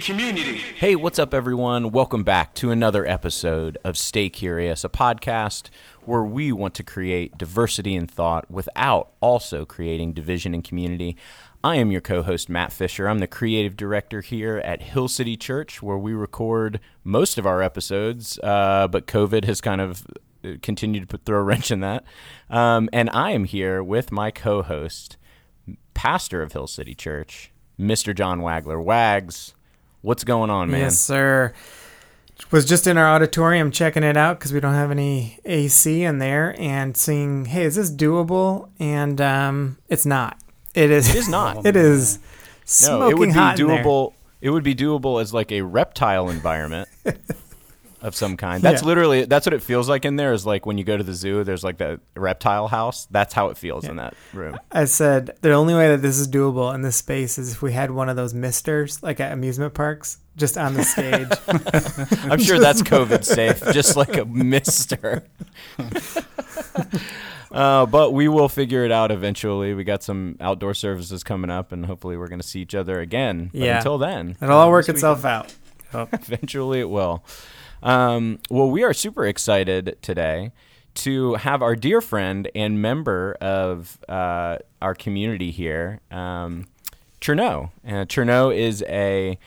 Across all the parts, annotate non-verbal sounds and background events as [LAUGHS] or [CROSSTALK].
community. Hey, what's up, everyone? Welcome back to another episode of Stay Curious, a podcast where we want to create diversity in thought without also creating division in community. I am your co host, Matt Fisher. I'm the creative director here at Hill City Church, where we record most of our episodes, uh, but COVID has kind of uh, continued to throw a wrench in that. Um, and I am here with my co host, pastor of Hill City Church, Mr. John Wagler. Wags, what's going on, man? Yes, sir. Was just in our auditorium checking it out because we don't have any AC in there and seeing, hey, is this doable? And um, it's not. It is. It is not. [LAUGHS] it is No, it would be hot doable. It would be doable as like a reptile environment [LAUGHS] of some kind. [LAUGHS] That's Yeah. literally that's what it feels like in there. Is like when you go to the zoo, there's like that reptile house. That's how it feels in that room. I said the only way that this is doable in this space is if we had one of those misters like at amusement parks just on the stage. [LAUGHS] I'm sure that's COVID safe, [LAUGHS] just like a mister. Uh, but we will figure it out eventually. We got some outdoor services coming up, and hopefully, we're going to see each other again. But Yeah. until then, It'll all work itself out. Eventually, it will. Um, well, we are super excited today to have our dear friend and member of uh, our community here, um, Cherno. Uh, Cherno is a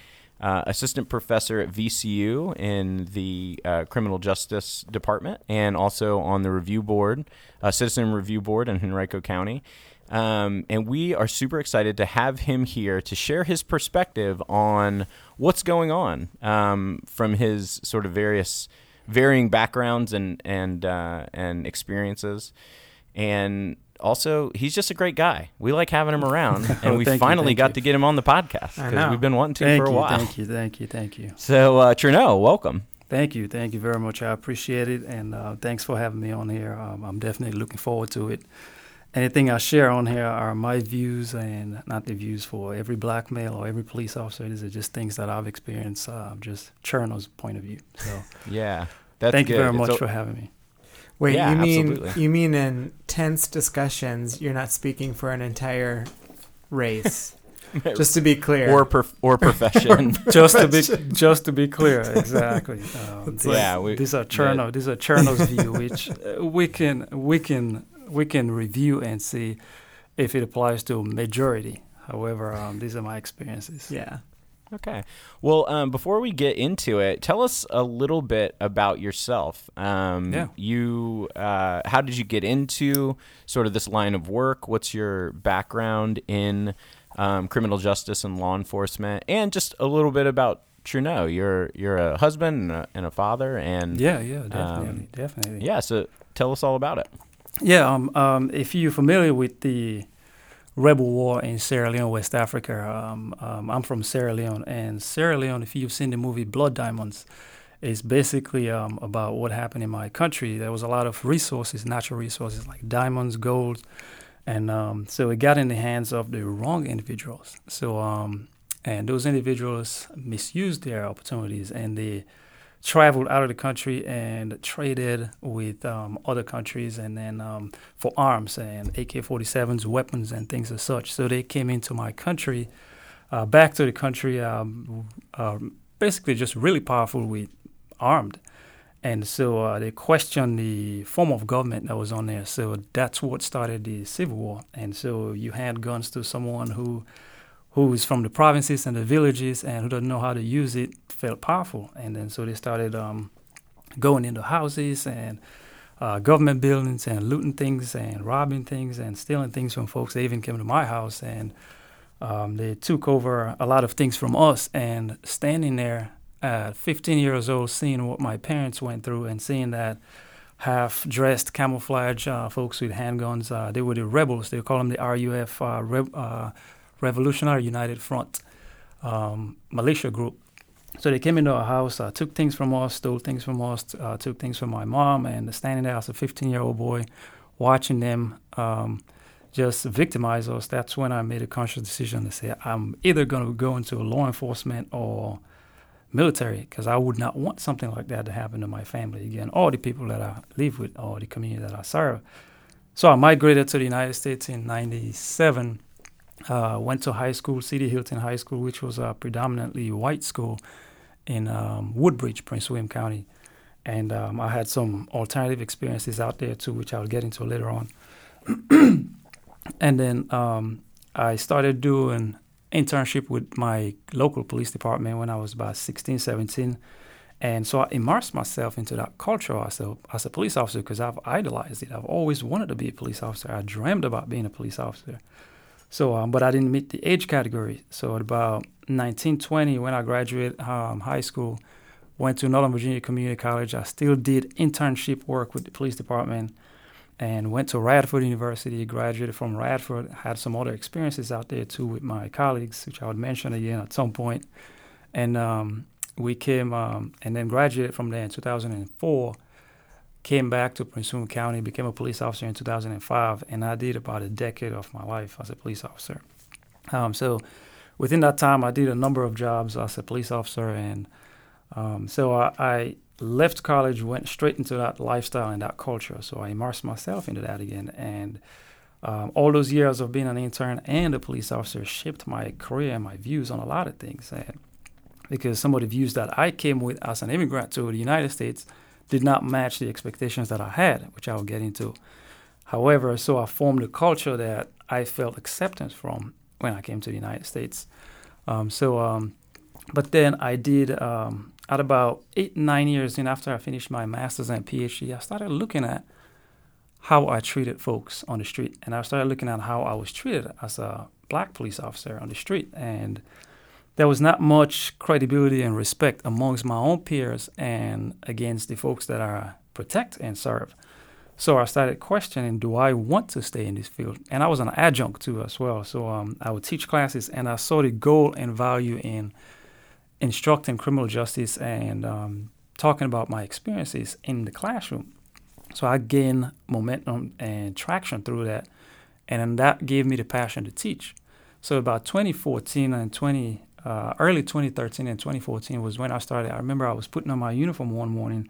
uh, assistant professor at VCU in the uh, criminal justice department and also on the review board, uh, citizen review board in Henrico County. Um, and we are super excited to have him here to share his perspective on what's going on um, from his sort of various varying backgrounds and and uh, and experiences. And also, he's just a great guy. We like having him around, [LAUGHS] and Oh, we thank you, finally got you. to get him on the podcast because we've been wanting to Thank for a you, while. thank you, thank you, thank you, So, uh, welcome. thank you, thank you very much. I appreciate it, and uh, thanks for having me on here. Um, I'm definitely looking forward to it. Anything I share on here are my views, and not the views for every black male or every police officer. These are just things that I've experienced, uh, just Cherno's point of view. So, [LAUGHS] Yeah, that's thank you very It's much a- for having me. Wait, Yeah, you mean absolutely. you mean in tense discussions, you're not speaking for an entire race. [LAUGHS] just to be clear. or prof- or profession. [LAUGHS] just to be just to be clear, exactly. Um, It's these, Yeah, we- these are Cherno. These are Cherno's view, which uh, we can we can we can review and see if it applies to majority. However, um, these are my experiences. yeah. Okay. Well, um, before we get into it, tell us a little bit about yourself. Um, Yeah. You, uh, how did you get into sort of this line of work? What's your background in um, criminal justice and law enforcement? And just a little bit about Cherno. You're you're a husband and a, and a father, and Yeah, yeah, definitely, Um, definitely. yeah. So tell us all about it. Yeah, um, um, if you're familiar with the rebel war in Sierra Leone, West Africa, um, um, I'm from Sierra Leone, and Sierra Leone, if you've seen the movie Blood Diamonds, is basically um, about what happened in my country. There was a lot of resources, natural resources like diamonds, gold, and so it got in the hands of the wrong individuals. So, and those individuals misused their opportunities, and they traveled out of the country and traded with um, other countries and then um, for arms and AK-47s, weapons and things as such. So they came into my country, uh, back to the country, um, um, basically just really powerful with armed. And so uh, they questioned the form of government that was on there. So that's what started the civil war. And so you hand guns to someone who who is from the provinces and the villages and who doesn't know how to use it felt powerful. And then so they started um, going into houses and uh, government buildings and looting things and robbing things and stealing things from folks. They even came to my house and um, they took over a lot of things from us. And standing there at 15 years old, seeing what my parents went through and seeing that half dressed camouflage uh, folks with handguns, uh, they were the rebels. They call them the RUF, uh, Re- uh, Revolutionary United Front um, militia group. So they came into our house, uh, took things from us, stole things from us, uh, took things from my mom, and standing there as a 15 year old boy, watching them um, just victimize us. That's when I made a conscious decision to say I'm either going to go into law enforcement or military because I would not want something like that to happen to my family again, all the people that I live with, or the community that I serve. so I migrated to the United States in '97. Uh, went to high school, C.D. Hylton High School, which was a predominantly white school in um, Woodbridge, Prince William County. And um, I had some alternative experiences out there too, which I'll get into later on. [CLEARS THROAT] and then um, I started doing internship with my local police department when I was about 16, 17. And so I immersed myself into that culture as a, as a police officer because I've idolized it. I've always wanted to be a police officer. I dreamed about being a police officer. So, um, but I didn't meet the age category. So at about 19, 20, when I graduated um, high school, went to Northern Virginia Community College. I still did internship work with the police department and went to Radford University, graduated from Radford, had some other experiences out there too with my colleagues, which I would mention again at some point. And um, we came, um, and then graduated from there in 2004, came back to Prince William County, became a police officer in 2005, and I did about a decade of my life as a police officer. Um, so within that time, I did a number of jobs as a police officer, and um, so I, I left college, went straight into that lifestyle and that culture. So I immersed myself into that again. And um, all those years of being an intern and a police officer shaped my career and my views on a lot of things. And because some of the views that I came with as an immigrant to the United States did not match the expectations that I had, which I will get into. However, so I formed a culture that I felt acceptance from when I came to the United States. Um, so, um, but then I did um, at about eight, nine years in after I finished my master's and PhD, I started looking at how I treated folks on the street. And I started looking at how I was treated as a black police officer on the street. And there was not much credibility and respect amongst my own peers and against the folks that I protect and serve. So I started questioning, do I want to stay in this field? And I was an adjunct too as well. So um, I would teach classes and I saw the goal and value in instructing criminal justice and um, talking about my experiences in the classroom. So I gained momentum and traction through that, and that gave me the passion to teach. So about 2014 and 20, uh, early 2013 and 2014 was when I started. I remember I was putting on my uniform one morning.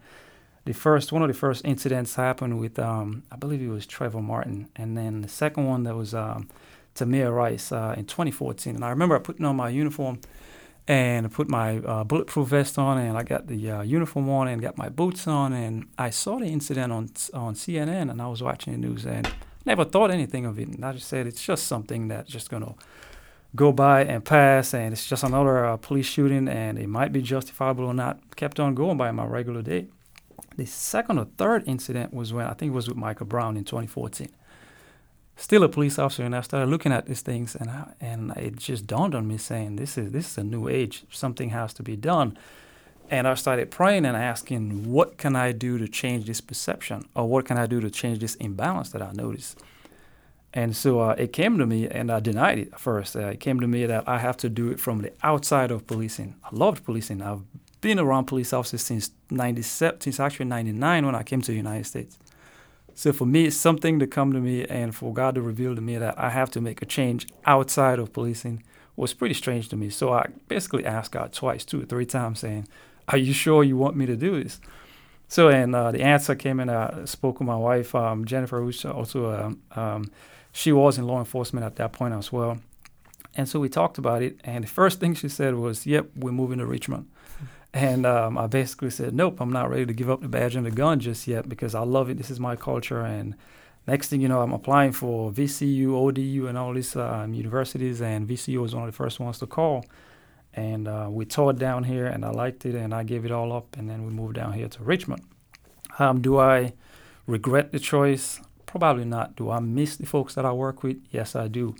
The first one of the first incidents happened with um, I believe it was Trayvon Martin, and then the second one that was um, Tamir Rice uh, in 2014. And I remember I putting on my uniform and I put my uh, bulletproof vest on and I got the uh, uniform on and got my boots on and I saw the incident on on CNN and I was watching the news and never thought anything of it and I just said it's just something that's just gonna go by and pass and it's just another uh, police shooting and it might be justifiable or not. Kept on going by my regular day. The second or third incident was when I think it was with Michael Brown in 2014 still a police officer, and I started looking at these things, and I, and it just dawned on me, saying, "This is this is a new age. Something has to be done." And I started praying and asking, "What can I do to change this perception, or what can I do to change this imbalance that I noticed?" And so uh, it came to me, and I denied it first. Uh, it came to me that I have to do it from the outside of policing. I loved policing. I've been around police officers since '97, since actually '99 when I came to the United States. So for me, it's something to come to me and for God to reveal to me that I have to make a change outside of policing was pretty strange to me. So I basically asked God twice, two or three times, saying, "Are you sure you want me to do this?" So and uh, the answer came in. I spoke with my wife, um, Jennifer, who's also um, um, she was in law enforcement at that point as well. And so we talked about it. And the first thing she said was, "Yep, we're moving to Richmond." And um, I basically said, nope, I'm not ready to give up the badge and the gun just yet because I love it. This is my culture. And next thing you know, I'm applying for VCU, ODU, and all these um, universities. And VCU was one of the first ones to call. And uh, we toured down here, and I liked it, and I gave it all up. And then we moved down here to Richmond. Um, do I regret the choice? Probably not. Do I miss the folks that I work with? Yes, I do.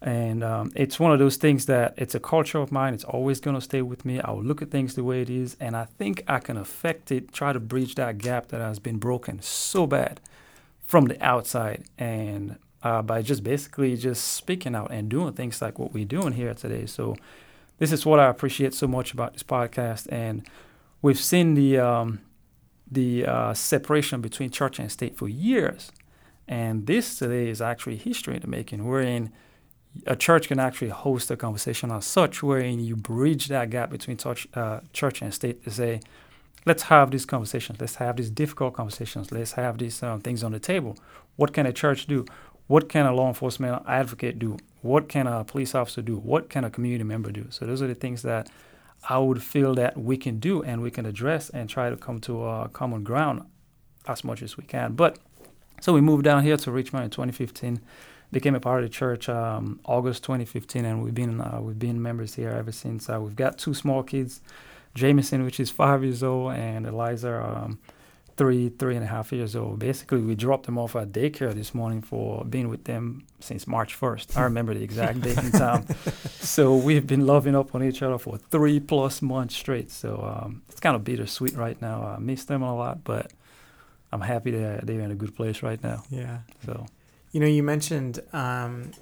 And um, it's one of those things that it's a culture of mine. It's always going to stay with me. I will look at things the way it is, and I think I can affect it, try to bridge that gap that has been broken so bad from the outside. And uh, by just basically just speaking out and doing things like what we're doing here today. So, this is what I appreciate so much about this podcast. And we've seen the um, the uh, separation between church and state for years. And this today is actually history in the making. We're a church can actually host a conversation as such, wherein you bridge that gap between touch, uh, church and state to say, let's have these conversations. Let's have these difficult conversations. Let's have these um, things on the table. What can a church do? What can a law enforcement advocate do? What can a police officer do? What can a community member do? So those are the things that I would feel that we can do and we can address and try to come to a common ground as much as we can. But so we moved down here to Richmond in 2015, became a part of the church um, August 2015, and we've been uh, we've been members here ever since. Uh, we've got two small kids, Jameson, which is five years old, and Eliza, um, three three and a half years old. Basically, we dropped them off at daycare this morning for being with them since March 1st. I remember the exact [LAUGHS] date and time. So we've been loving up on each other for three plus months straight. So um, it's kind of bittersweet right now. I miss them a lot, but I'm happy that they're in a good place right now. Yeah. So You know, you mentioned um,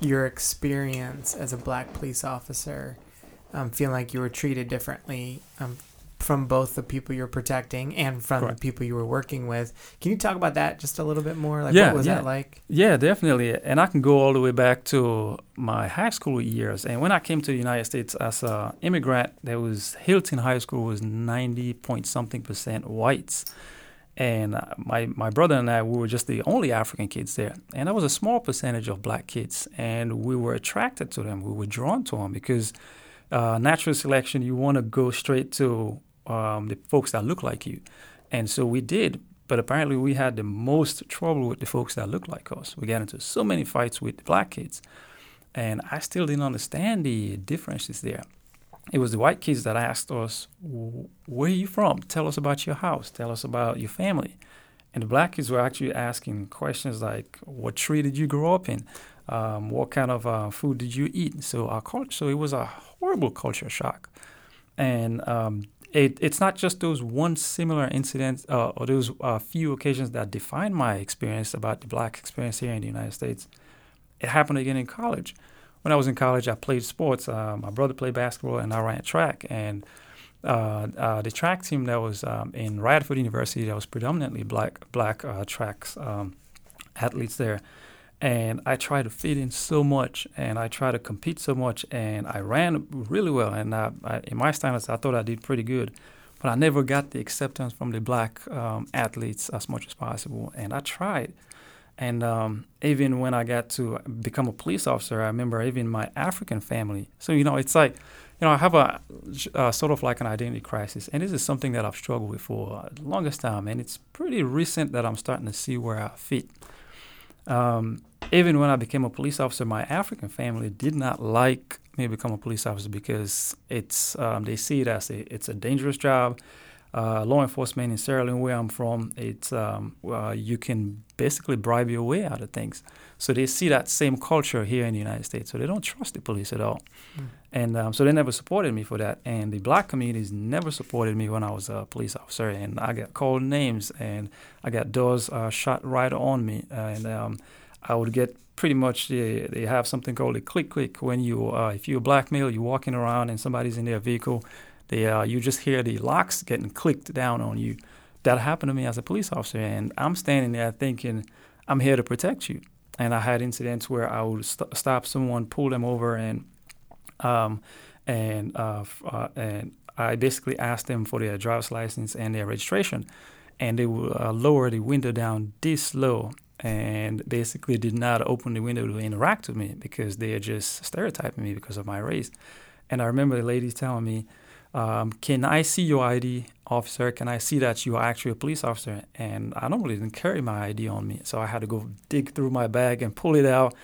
your experience as a black police officer, um, feeling like you were treated differently um, from both the people you're protecting and from Correct. the people you were working with. Can you talk about that just a little bit more? Like, Yeah, what was yeah. that like? Yeah, definitely. And I can go all the way back to my high school years. And when I came to the United States as an immigrant, there was Hylton High School was 90 point something percent whites. And uh, my, my brother and I, we were just the only African kids there. And there was a small percentage of black kids. And we were attracted to them. We were drawn to them because uh, natural selection, you want to go straight to um, the folks that look like you. And so we did. But apparently, we had the most trouble with the folks that look like us. We got into so many fights with the black kids. And I still didn't understand the differences there. It was the white kids that asked us, Where are you from? Tell us about your house. Tell us about your family. And the black kids were actually asking questions like, What tree did you grow up in? Um, what kind of uh, food did you eat? So our culture, so it was a horrible culture shock. And um, it, it's not just those one similar incidents uh, or those uh, few occasions that define my experience about the black experience here in the United States. It happened again in college. When I was in college, I played sports. Uh, my brother played basketball, and I ran track. And uh, uh, the track team that was um, in Radford University, that was predominantly black black uh, tracks um, athletes there. And I try to fit in so much, and I try to compete so much, and I ran really well. And I, I, in my standards, I thought I did pretty good, but I never got the acceptance from the black um, athletes as much as possible. And I tried, and um, even when I got to become a police officer, I remember even my African family. So you know, it's like, you know, I have a sort of like an identity crisis, and this is something that I've struggled with for the longest time, and it's pretty recent that I'm starting to see where I fit. Um, even when I became a police officer, my African family did not like me become a police officer because it's um, they see it as a, it's a dangerous job. Uh, law enforcement in Sierra Leone, where I'm from, it's um, uh, you can basically bribe your way out of things. So they see that same culture here in the United States. So they don't trust the police at all, Mm. and um, so they never supported me for that. And the black communities never supported me when I was a police officer, and I got called names, and I got doors uh, shot right on me, and um, I would get pretty much they, they have something called a click click when you uh, if you're a black male you're walking around and somebody's in their vehicle they uh, you just hear the locks getting clicked down on you that happened to me as a police officer and I'm standing there thinking I'm here to protect you and I had incidents where I would st- stop someone pull them over and um and uh, uh and I basically asked them for their driver's license and their registration and they would uh, lower the window down this low and basically did not open the window to interact with me because they are just stereotyping me because of my race. And I remember the lady telling me, um, "Can I see your ID, officer? Can I see that you are actually a police officer?" And I normally didn't carry my ID on me, so I had to go dig through my bag and pull it out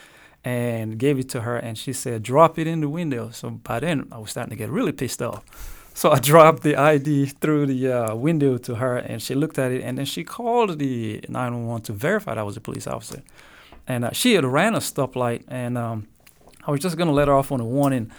and gave it to her. And she said, "Drop it in the window." So by then, I was starting to get really pissed off. [LAUGHS] So I dropped the ID through the uh, window to her, and she looked at it, and then she called the 911 to verify that I was a police officer. And uh, she had ran a stoplight, and um, I was just gonna let her off on a warning,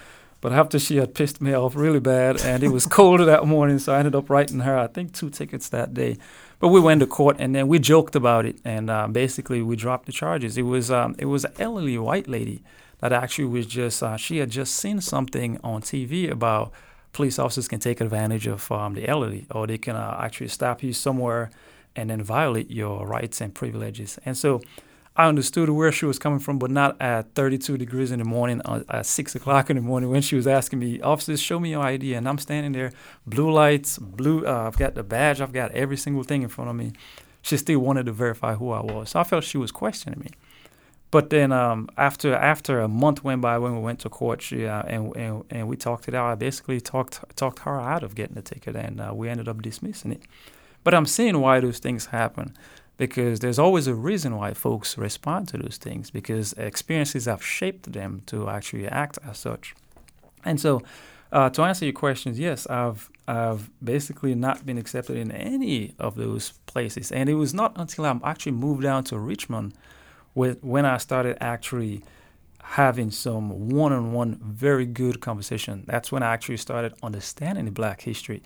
but after she had pissed me off really bad, and it was colder that morning, so I ended up writing her, I think, two tickets that day. But we went to court, and then we joked about it, and uh, basically we dropped the charges. It was um, it was an elderly white lady that actually was just uh, she had just seen something on TV about police officers can take advantage of um, the elderly, or they can uh, actually stop you somewhere and then violate your rights and privileges. And so I understood where she was coming from, but not at 32 degrees in the morning, uh, at six o'clock in the morning when she was asking me, "Officers, show me your ID," and I'm standing there, blue lights, blue. Uh, I've got the badge, I've got every single thing in front of me. She still wanted to verify who I was, so I felt she was questioning me. But then um, after after a month went by when we went to court, she uh, and, and and we talked it out. I basically talked talked her out of getting the ticket, and uh, we ended up dismissing it. But I'm seeing why those things happen because there's always a reason why folks respond to those things because experiences have shaped them to actually act as such. And so, uh, to answer your questions, yes, I've I've basically not been accepted in any of those places, and it was not until I actually moved down to Richmond with when I started actually having some one-on-one very good conversation. That's when I actually started understanding the Black history.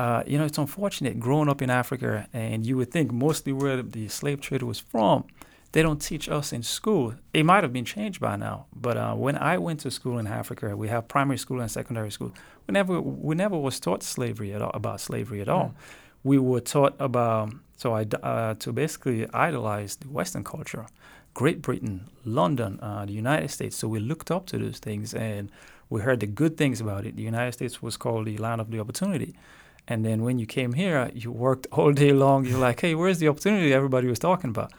Uh, you know, it's unfortunate growing up in Africa, and you would think mostly where the slave trade was from, they don't teach us in school. It might have been changed by now, but uh, when I went to school in Africa, we have primary school and secondary school. We never, we never was taught slavery at all, about slavery at all. Mm. We were taught about so I uh, to basically idolize the Western culture. Great Britain, London, uh, the United States. So we looked up to those things and we heard the good things about it. The United States was called the land of the opportunity. And then when you came here, uh, you worked [LAUGHS] all day long. You're like, hey, where's the opportunity everybody was talking about?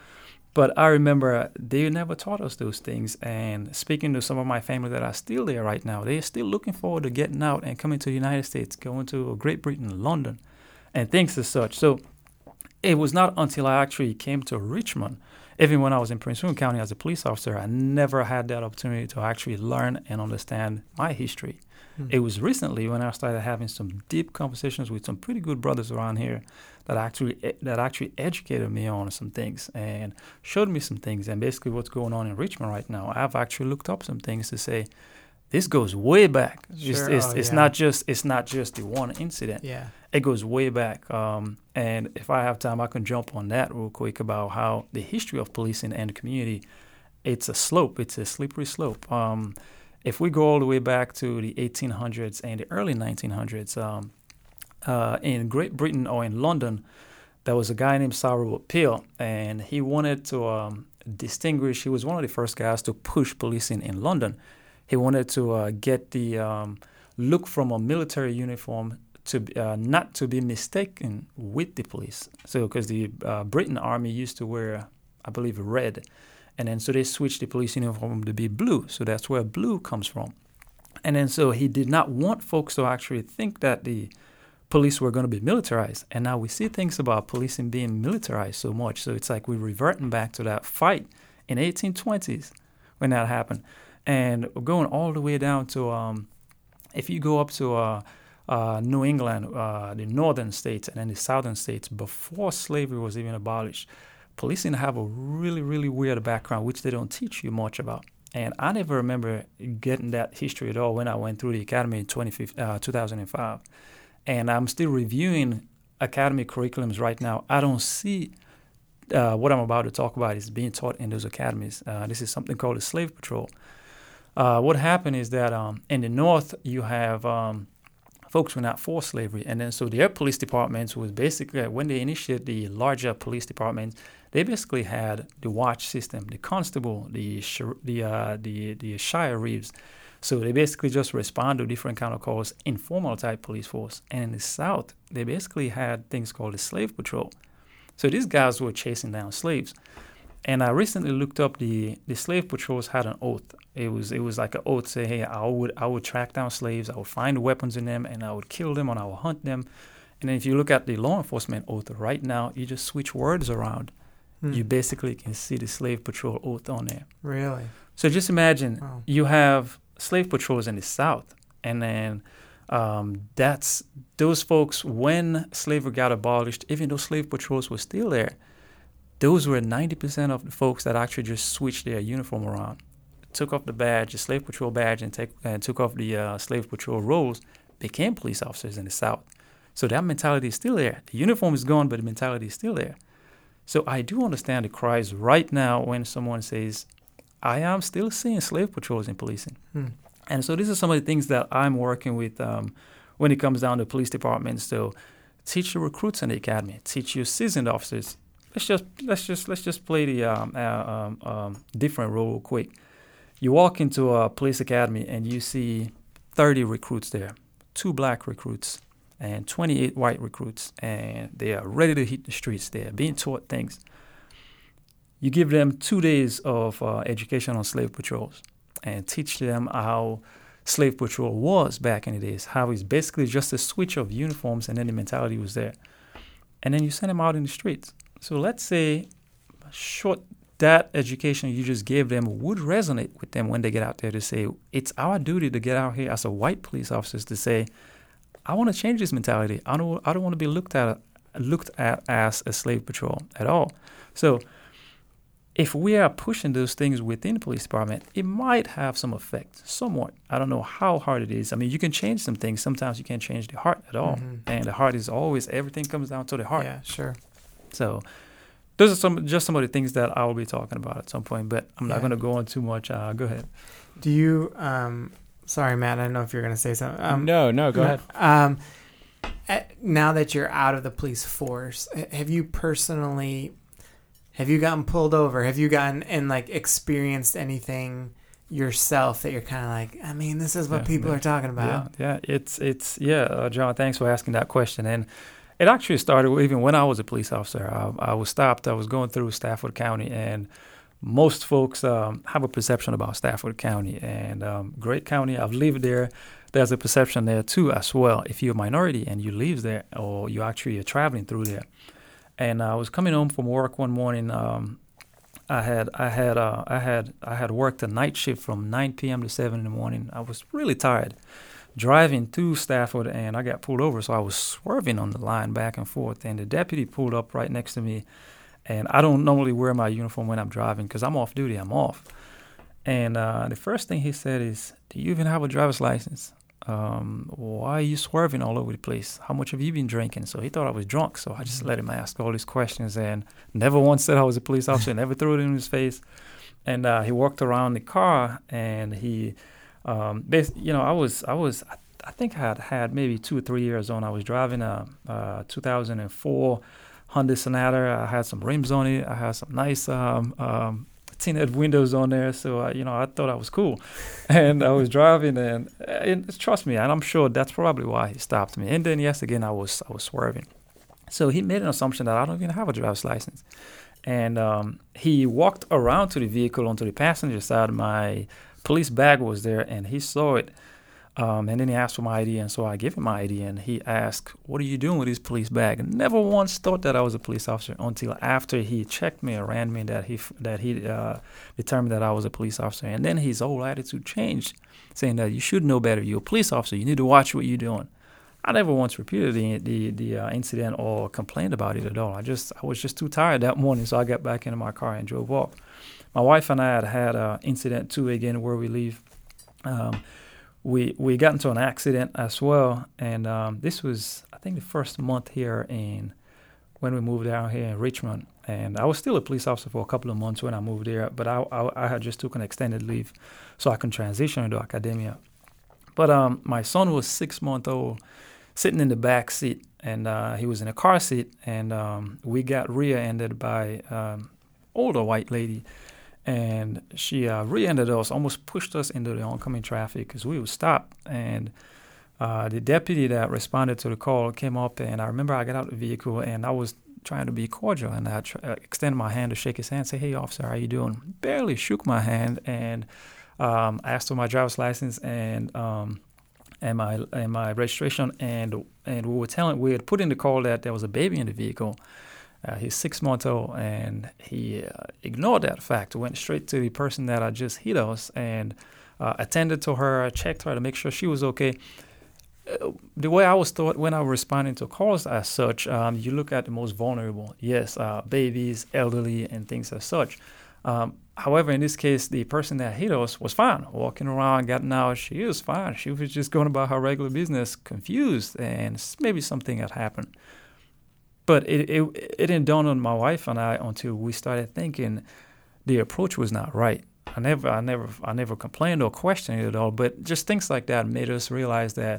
But I remember uh, they never taught us those things. And speaking to some of my family that are still there right now, they're still looking forward to getting out and coming to the United States, going to uh, Great Britain, London, and things as such. So it was not until I actually came to Richmond even when I was in Prince William County as a police officer, I never had that opportunity to actually learn and understand my history. Mm. It was recently when I started having some deep conversations with some pretty good brothers around here that actually that actually educated me on some things and showed me some things and basically what's going on in Richmond right now. I've actually looked up some things to say this goes way back. Sure. It's, it's, oh, it's yeah. not just it's not just the one incident. Yeah it goes way back. Um, and if I have time, I can jump on that real quick about how the history of policing and the community. It's a slope. It's a slippery slope. Um, if we go all the way back to the 1800s and the early 1900s, um, uh, in Great Britain or in London, there was a guy named Sir Robert Peel, and he wanted to um, distinguish. He was one of the first guys to push policing in London. He wanted to uh, get the um, look from a military uniform to uh, not to be mistaken with the police. So because the uh, Britain Army used to wear, I believe, red, and then so they switched the police uniform to be blue. So that's where blue comes from. And then so he did not want folks to actually think that the police were going to be militarized. And now we see things about policing being militarized so much. So it's like we're reverting back to that fight in 1820s when that happened. And going all the way down to, um, if you go up to uh, uh, New England, uh, the northern states, and then the southern states before slavery was even abolished. Policing have a really, really weird background, which they don't teach you much about. And I never remember getting that history at all when I went through the academy in 2005. Uh, and I'm still reviewing academy curriculums right now. I don't see uh, what I'm about to talk about is being taught in those academies. Uh, this is something called the Slave Patrol. Uh, what happened is that um, in the North, you have um, folks were not for slavery. And then so their police departments was basically when they initiated the larger police departments, they basically had the watch system, the constable, the the uh, the the shire reeves. So they basically just respond to different kind of calls, informal type police force. And in the South, they basically had things called the slave patrol. So these guys were chasing down slaves. And I recently looked up the the slave patrols had an oath. It was it was like an oath say, hey, I would I would track down slaves, I would find weapons in them, and I would kill them, and I would hunt them. And if you look at the law enforcement oath right now, you just switch words around. Hmm. You basically can see the slave patrol oath on there. Really? So just imagine wow. you have slave patrols in the South, and then um, that's those folks when slavery got abolished. Even though slave patrols were still there those were 90% of the folks that actually just switched their uniform around, took off the badge, the slave patrol badge, and, take, and took off the uh, slave patrol roles, became police officers in the South. So that mentality is still there. The uniform is gone, but the mentality is still there. So I do understand the cries right now when someone says, I am still seeing slave patrols in policing. Hmm. And so these are some of the things that I'm working with um, when it comes down to police departments. So teach the recruits in the academy, teach your seasoned officers let's just let's just let's just play the um, uh, um, um, different role real quick. You walk into a police academy and you see 30 recruits there, two black recruits and 28 white recruits, and they are ready to hit the streets. They are being taught things. You give them two days of uh, education on slave patrols and teach them how slave patrol was back in the days, how it's basically just a switch of uniforms and then the mentality was there. And then you send them out in the streets. So let's say short that education you just gave them would resonate with them when they get out there to say, it's our duty to get out here as a white police officers to say, I want to change this mentality. I don't I don't want to be looked at looked at as a slave patrol at all. So if we are pushing those things within the police department, it might have some effect, somewhat. I don't know how hard it is. I mean, you can change some things. Sometimes you can't change the heart at all, Mhm. and the heart is always everything comes down to the heart. Yeah, sure. So those are some just some of the things that I will be talking about at some point. But I'm not going to go on too much. Uh, go ahead. Do you? Um, sorry, Matt. I don't know if you're going to say something. Um, no, no, go no, ahead. Um, eh, now that you're out of the police force, have you personally, have you gotten pulled over? Have you gotten and like experienced anything yourself that you're kind of like, I mean, this is what Yeah, people yeah. are talking about. Yeah, yeah, it's it's yeah, uh, John. Thanks for asking that question. And it actually started even when I was a police officer. I, I was stopped. I was going through Stafford County, and most folks um, have a perception about Stafford County and um, great county. I've lived there. There's a perception there too as well. If you're a minority and you live there, or you actually are traveling through there. And I was coming home from work one morning. Um, I had I had uh, I had I had worked a night shift from 9 p.m. to 7 in the morning. I was really tired driving through Stafford, and I got pulled over. So I was swerving on the line back and forth, and the deputy pulled up right next to me. And I don't normally wear my uniform when I'm driving because I'm off duty. I'm off. And uh, the first thing he said is, "Do you even have a driver's license? Um, why are you swerving all over the place? How much have you been drinking?" So he thought I was drunk. So I just let him ask all these questions, and never once said I was a police officer. [LAUGHS] never threw it in his face. And uh, he walked around the car, and he, um, bas- you know, I was, I was, I, I think I had had maybe two or three years on. I was driving a, a 2004 Hyundai Sonata. I had some rims on it. I had some nice um, um, tinted windows on there. So I, you know, I thought I was cool, [LAUGHS] and I was driving, and, and trust me, and I'm sure that's probably why he stopped me. And then yes, again, I was I was swerving. So he made an assumption that I don't even have a driver's license, and um, he walked around to the vehicle onto the passenger side. My police bag was there, and he saw it. Um, and then he asked for my ID, and so I gave him my ID, and he asked, "What are you doing with this police bag?" Never once thought that I was a police officer until after he checked me ran me that he that he uh, determined that I was a police officer, and then his whole attitude changed, saying that you should know better. You're a police officer. You need to watch what you're doing. I never once repeated the the, the uh, incident or complained about it at all. I just I was just too tired that morning, so I got back into my car and drove off. My wife and I had had an incident too again where we leave. Um, we we got into an accident as well, and um, this was I think the first month here in when we moved down here in Richmond, and I was still a police officer for a couple of months when I moved there, but I I, I had just took an extended leave so I can transition into academia. But um, my son was six month old, sitting in the back seat, and uh, he was in a car seat, and um, we got rear-ended by um, older white lady and she uh, rear-ended us, almost pushed us into the oncoming traffic because we would stop. And uh, the deputy that responded to the call came up, and I remember I got out of the vehicle and I was trying to be cordial, and I tr- uh, extended my hand to shake his hand, say, "Hey, officer, how you doing?" Barely shook my hand, and um, asked for my driver's license and um, and my and my registration, and and we were telling we had put in the call that there was a baby in the vehicle. Uh, he's six months old, and he uh, ignored that fact. Went straight to the person that had just hit us and uh, attended to her, checked her to make sure she was okay. Uh, the way I was taught when I was responding to calls as such, um, you look at the most vulnerable. Yes, uh, babies, elderly, and things as such. Um, however, in this case, the person that hit us was fine, walking around, getting out. She was fine. She was just going about her regular business, confused, and maybe something had happened but it, it it didn't dawn on my wife and I until we started thinking the approach was not right. I never I never I never complained or questioned it at all, but just things like that made us realize that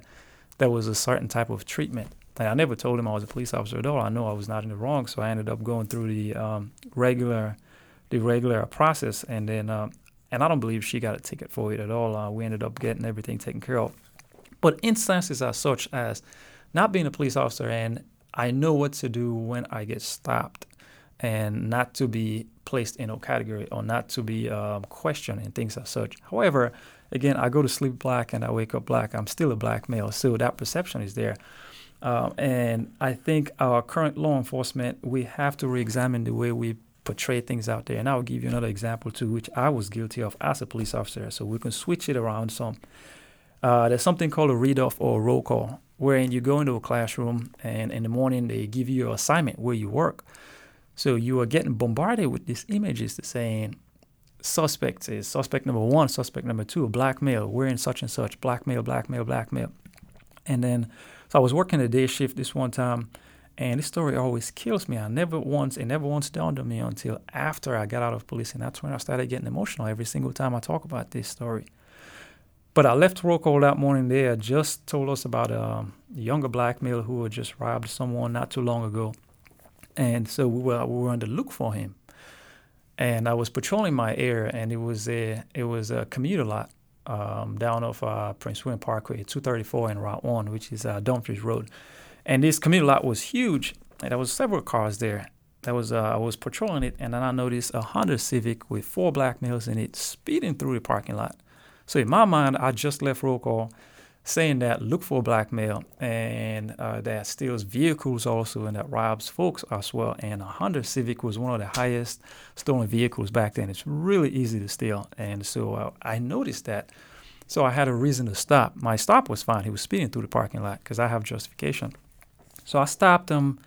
there was a certain type of treatment And I never told him I was a police officer at all. I know I was not in the wrong, so I ended up going through the um, regular, the regular process, and then, um, and I don't believe she got a ticket for it at all. Uh, we ended up getting everything taken care of. But instances are such as not being a police officer, and I know what to do when I get stopped, and not to be placed in a category or not to be um, questioned and things as such. However, again, I go to sleep black and I wake up black. I'm still a black male, so that perception is there. Um, and I think our current law enforcement, we have to re-examine the way we portray things out there. And I'll give you another example too, which I was guilty of as a police officer. So we can switch it around some. Uh, there's something called a read off or a roll call, wherein you go into a classroom and in the morning they give you your assignment where you work. So you are getting bombarded with these images saying suspects is suspect number one, suspect number two, black male, wearing such and such, black male, black male, black male. And then so I was working a day shift this one time, and this story always kills me. I never once, it never once dawned on me until after I got out of police, and that's when I started getting emotional every single time I talk about this story. But I left call that morning. They had just told us about a younger black male who had just robbed someone not too long ago, and so we were we were on the look for him. And I was patrolling my area, and it was a it was a commuter lot um, down off uh, Prince William Parkway, 234 and Route 1, which is uh, Dumfries Road. And this commuter lot was huge, and there was several cars there. That was uh, I was patrolling it, and then I noticed a Honda Civic with four black males in it speeding through the parking lot. So in my mind, I just left roll call saying that look for black male and uh, that steals vehicles also and that robs folks as well. And a Honda Civic was one of the highest stolen vehicles back then. It's really easy to steal. And so uh, I noticed that. So I had a reason to stop. My stop was fine. He was speeding through the parking lot because I have justification. So I stopped him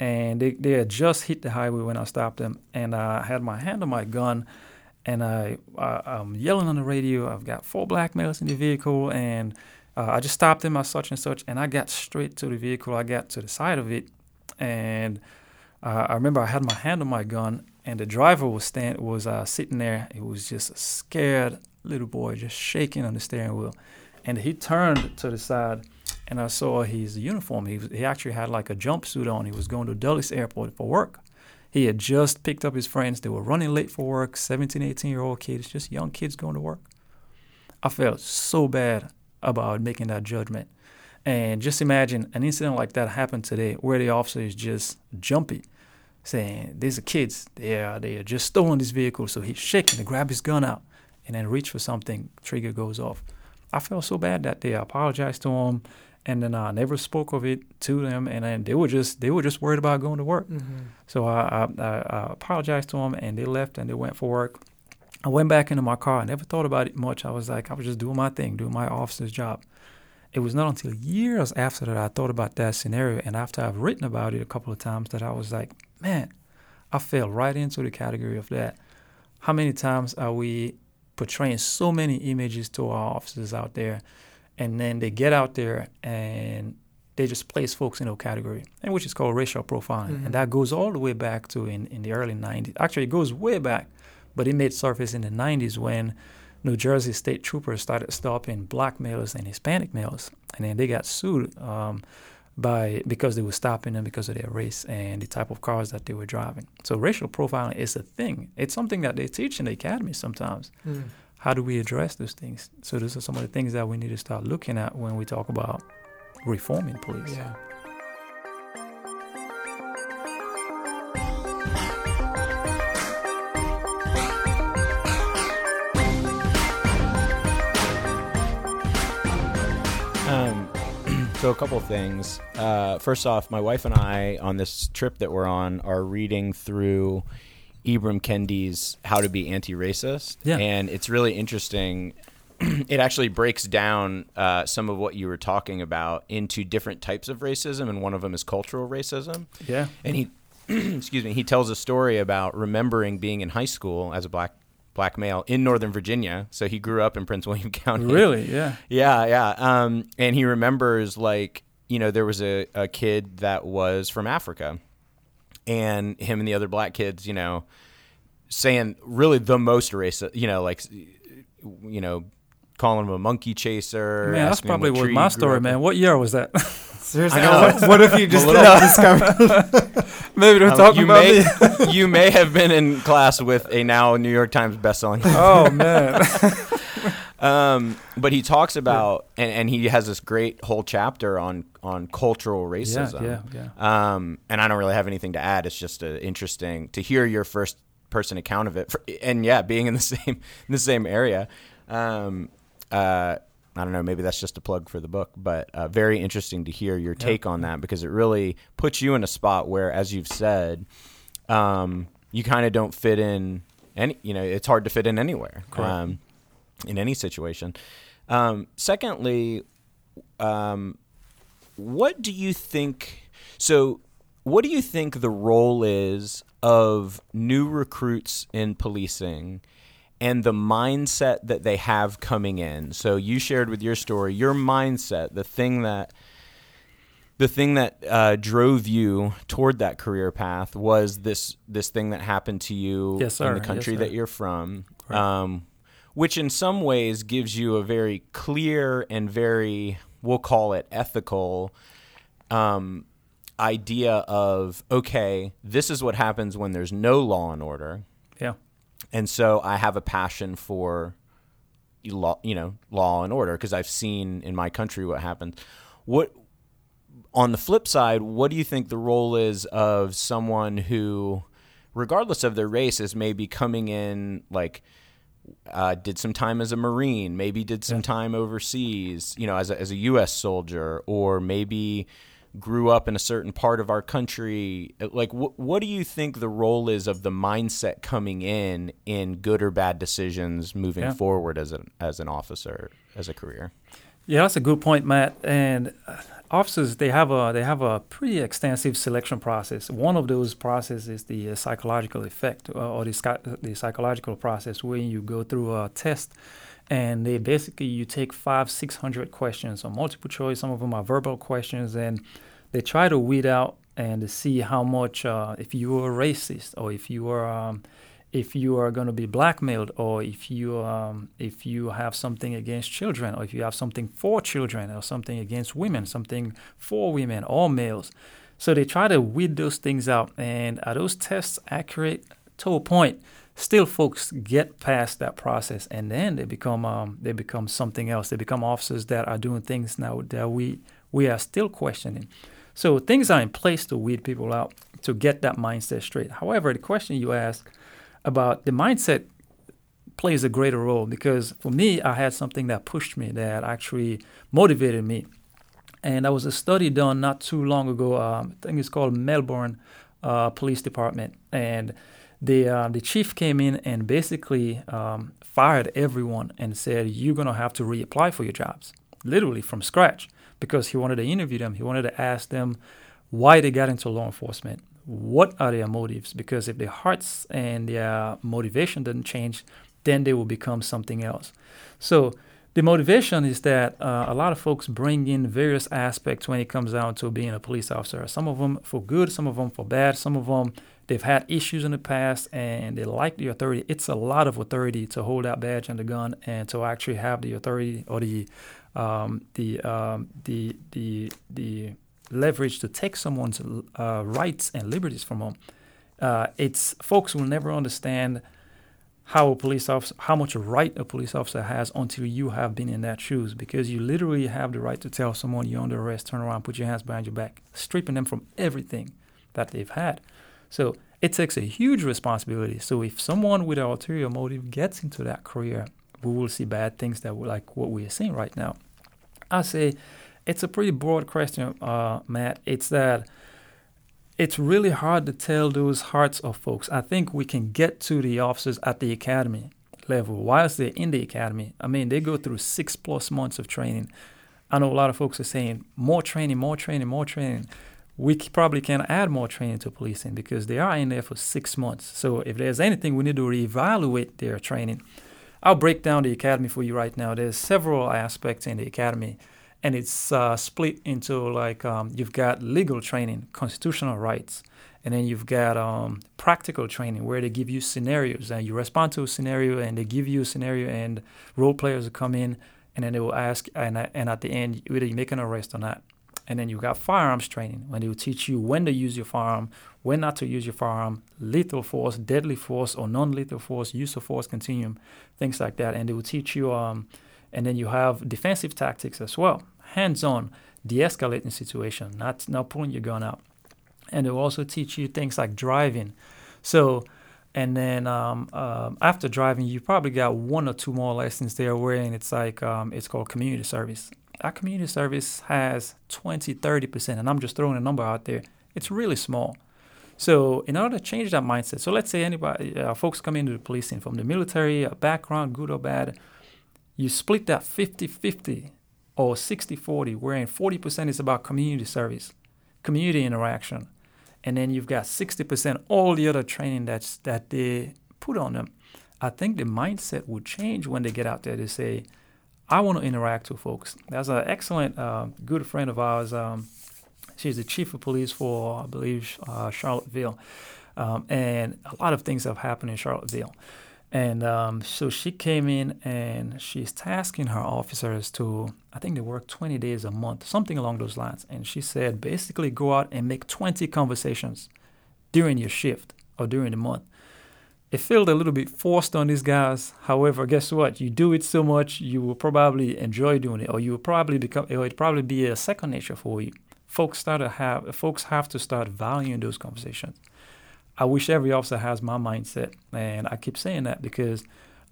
and they, they had just hit the highway when I stopped them. And I had my hand on my gun and I, I, I'm yelling on the radio. I've got four black males in the vehicle and uh, I just stopped him at such and such, and I got straight to the vehicle. I got to the side of it, and uh, I remember I had my hand on my gun, and the driver was stand was uh, sitting there. It was just a scared little boy, just shaking on the steering wheel, and he turned to the side, and I saw his uniform. He was, he actually had like a jumpsuit on. He was going to Dulles Airport for work. He had just picked up his friends. They were running late for work. 17, 18 year old kids, just young kids going to work. I felt so bad about making that judgment. And just imagine an incident like that happened today where the officer is just jumpy, saying, These are kids. They are, they are just stolen this vehicle. So he's shaking to grab his gun out and then reach for something. Trigger goes off. I felt so bad that day. I apologized to him and then I never spoke of it to them, and then they were just they were just worried about going to work. Mm-hmm. So I, I, I apologized to them, and they left and they went for work. I went back into my car. I never thought about it much. I was like, I was just doing my thing, doing my officer's job. It was not until years after that I thought about that scenario, and after I've written about it a couple of times, that I was like, man, I fell right into the category of that. How many times are we portraying so many images to our officers out there, and then they get out there and they just place folks in a category, and which is called racial profiling, Mm-hmm. and that goes all the way back to in, in the early '90s. Actually, it goes way back but it made surface in the 90s when New Jersey state troopers started stopping black males and Hispanic males, and then they got sued um, by because they were stopping them because of their race and the type of cars that they were driving. So racial profiling is a thing. It's something that they teach in the academy sometimes. Mm. How do we address those things? So those are some of the things that we need to start looking at when we talk about reforming police. Yeah. Um, [CLEARS THROAT] so a couple of things. Uh, first off, my wife and I on this trip that we're on are reading through Ibram Kendi's "How to Be Anti-Racist," Yeah. and it's really interesting. [CLEARS THROAT] it actually breaks down uh, some of what you were talking about into different types of racism, and one of them is cultural racism. Yeah. And he, [CLEARS THROAT] excuse me, he tells a story about remembering being in high school as a black black male in Northern Virginia. So he grew up in Prince William [LAUGHS] County. Really? Yeah. Yeah, yeah. Um, and he remembers like you know there was a, a kid that was from Africa, and him and the other black kids, you know, saying really the most racist, you know, like you know, calling him a monkey chaser. Man, that's probably what was my story, man. What year was that? [LAUGHS] Seriously, I know. what, what if you [LAUGHS] just little- [LAUGHS] discovered? Maybe they're Um, talking you about may me. you may have been in class with a now New York Times bestselling. oh man. Um, but he talks about and, and he has this great whole chapter on on cultural racism. yeah, yeah. Um, and I don't really have anything to add. It's just uh, interesting to hear your first person account of it. For, and yeah, being in the [LAUGHS] same in the same area. Um, uh, I don't know. Maybe that's just a plug for the book, but uh, very interesting to hear your take on that because it really puts you in a spot where, as you've said, um, you kind of don't fit in any. You know, it's hard to fit in anywhere. Correct. Um, in any situation. Um, secondly, um, what do you think? So, what do you think the role is of new recruits in policing and the mindset that they have coming in? So, you shared with your story your mindset, the thing that the thing that uh, drove you toward that career path was this this thing that happened to you Yes, in the country sir. that you're from, Correct. um, which in some ways gives you a very clear and very we'll call it ethical um, idea of okay, this is what happens when there's no law and order, Yeah. and so I have a passion for law, you know, law and order because I've seen in my country what happens. What on the flip side, what do you think the role is of someone who, regardless of their race, is maybe coming in like uh, did some time as a marine, maybe did some Yeah. time overseas, you know, as a, as a U.S. soldier, or maybe grew up in a certain part of our country. Like, wh- what do you think the role is of the mindset coming in in good or bad decisions moving Yeah. forward as an as an officer as a career? Yeah, that's a good point, Matt. And uh, officers, they have a they have a pretty extensive selection process. One of those processes is the uh, psychological effect, uh, or the, the psychological process, where you go through a test, and they basically you take five, six hundred questions on multiple choice. Some of them are verbal questions, and they try to weed out and see how much uh, if you are racist or if you are um, if you are going to be blackmailed or if you um, if you have something against children or if you have something for children or something against women something for women or males. So they try to weed those things out and are those tests accurate? To a point still folks get past that process and then they become um, they become something else. They become officers that are doing things now that we we are still questioning. So things are in place to weed people out to get that mindset straight. However the question you ask about the mindset plays a greater role because for me, I had something that pushed me, that actually motivated me. And there was a study done not too long ago. Um, I think it's called Melbourne uh, Police Department, and the uh, the chief came in and basically um, fired everyone and said, "You're gonna have to reapply for your jobs, literally from scratch," because he wanted to interview them. He wanted to ask them why they got into law enforcement. What are their motives? Because if their hearts and their motivation doesn't change, then they will become something else. So the motivation is that uh, a lot of folks bring in various aspects when it comes down to being a police officer. Some of them for good, some of them for bad, some of them they've had issues in the past and they like the authority. It's a lot of authority to hold that badge and the gun and to actually have the authority or the um, the um, the the the leverage to take someone's uh, rights and liberties from them. Uh, it's folks will never understand how a police officer, how much right a police officer has until you have been in that shoes, because you literally have the right to tell someone you're under arrest, turn around, put your hands behind your back, stripping them from everything that they've had. So it takes a huge responsibility. So if someone with an ulterior motive gets into that career, we will see bad things that we like what we are seeing right now. I say it's a pretty broad question, uh, Matt. It's that it's really hard to tell those hearts of folks. I think we can get to the officers at the academy level whilst they're in the academy. I mean, they go through six plus months of training. I know a lot of folks are saying more training, more training, more training. We probably can add more training to policing because they are in there for six months. So if there's anything, we need to reevaluate their training. I'll break down the academy for you right now. There's several aspects in the academy and it's uh, split into like um, you've got legal training, constitutional rights, and then you've got um, practical training where they give you scenarios and you respond to a scenario and they give you a scenario and role players will come in and then they will ask and and at the end whether you make an arrest or not. And then you've got firearms training when they will teach you when to use your firearm, when not to use your firearm, lethal force, deadly force, or non-lethal force, use of force continuum, things like that. And they will teach you. Um, and then you have defensive tactics as well, hands-on, de-escalating situation, not not pulling your gun out. And they will also teach you things like driving. So, and then um, um after driving, you probably got one or two more lessons there, wherein it's like um, it's called community service. Our community service has 20, 30 percent, and I'm just throwing a number out there. It's really small. So, in order to change that mindset, so let's say anybody, uh, folks come into the policing from the military, a background, good or bad, you split that 50 50 or 60 40, wherein 40% is about community service, community interaction. And then you've got 60% all the other training that's that they put on them. I think the mindset would change when they get out there to say, I want to interact with folks. There's an excellent, uh, good friend of ours. Um, she's the chief of police for, I believe, uh, Charlottesville. Um, and a lot of things have happened in Charlottesville. And um, so she came in and she's tasking her officers to, I think they work 20 days a month, something along those lines. And she said, basically go out and make 20 conversations during your shift or during the month. It felt a little bit forced on these guys. However, guess what? You do it so much, you will probably enjoy doing it, or you will probably become, it would probably be a second nature for you. Folks start to have, folks have to start valuing those conversations. I wish every officer has my mindset. And I keep saying that because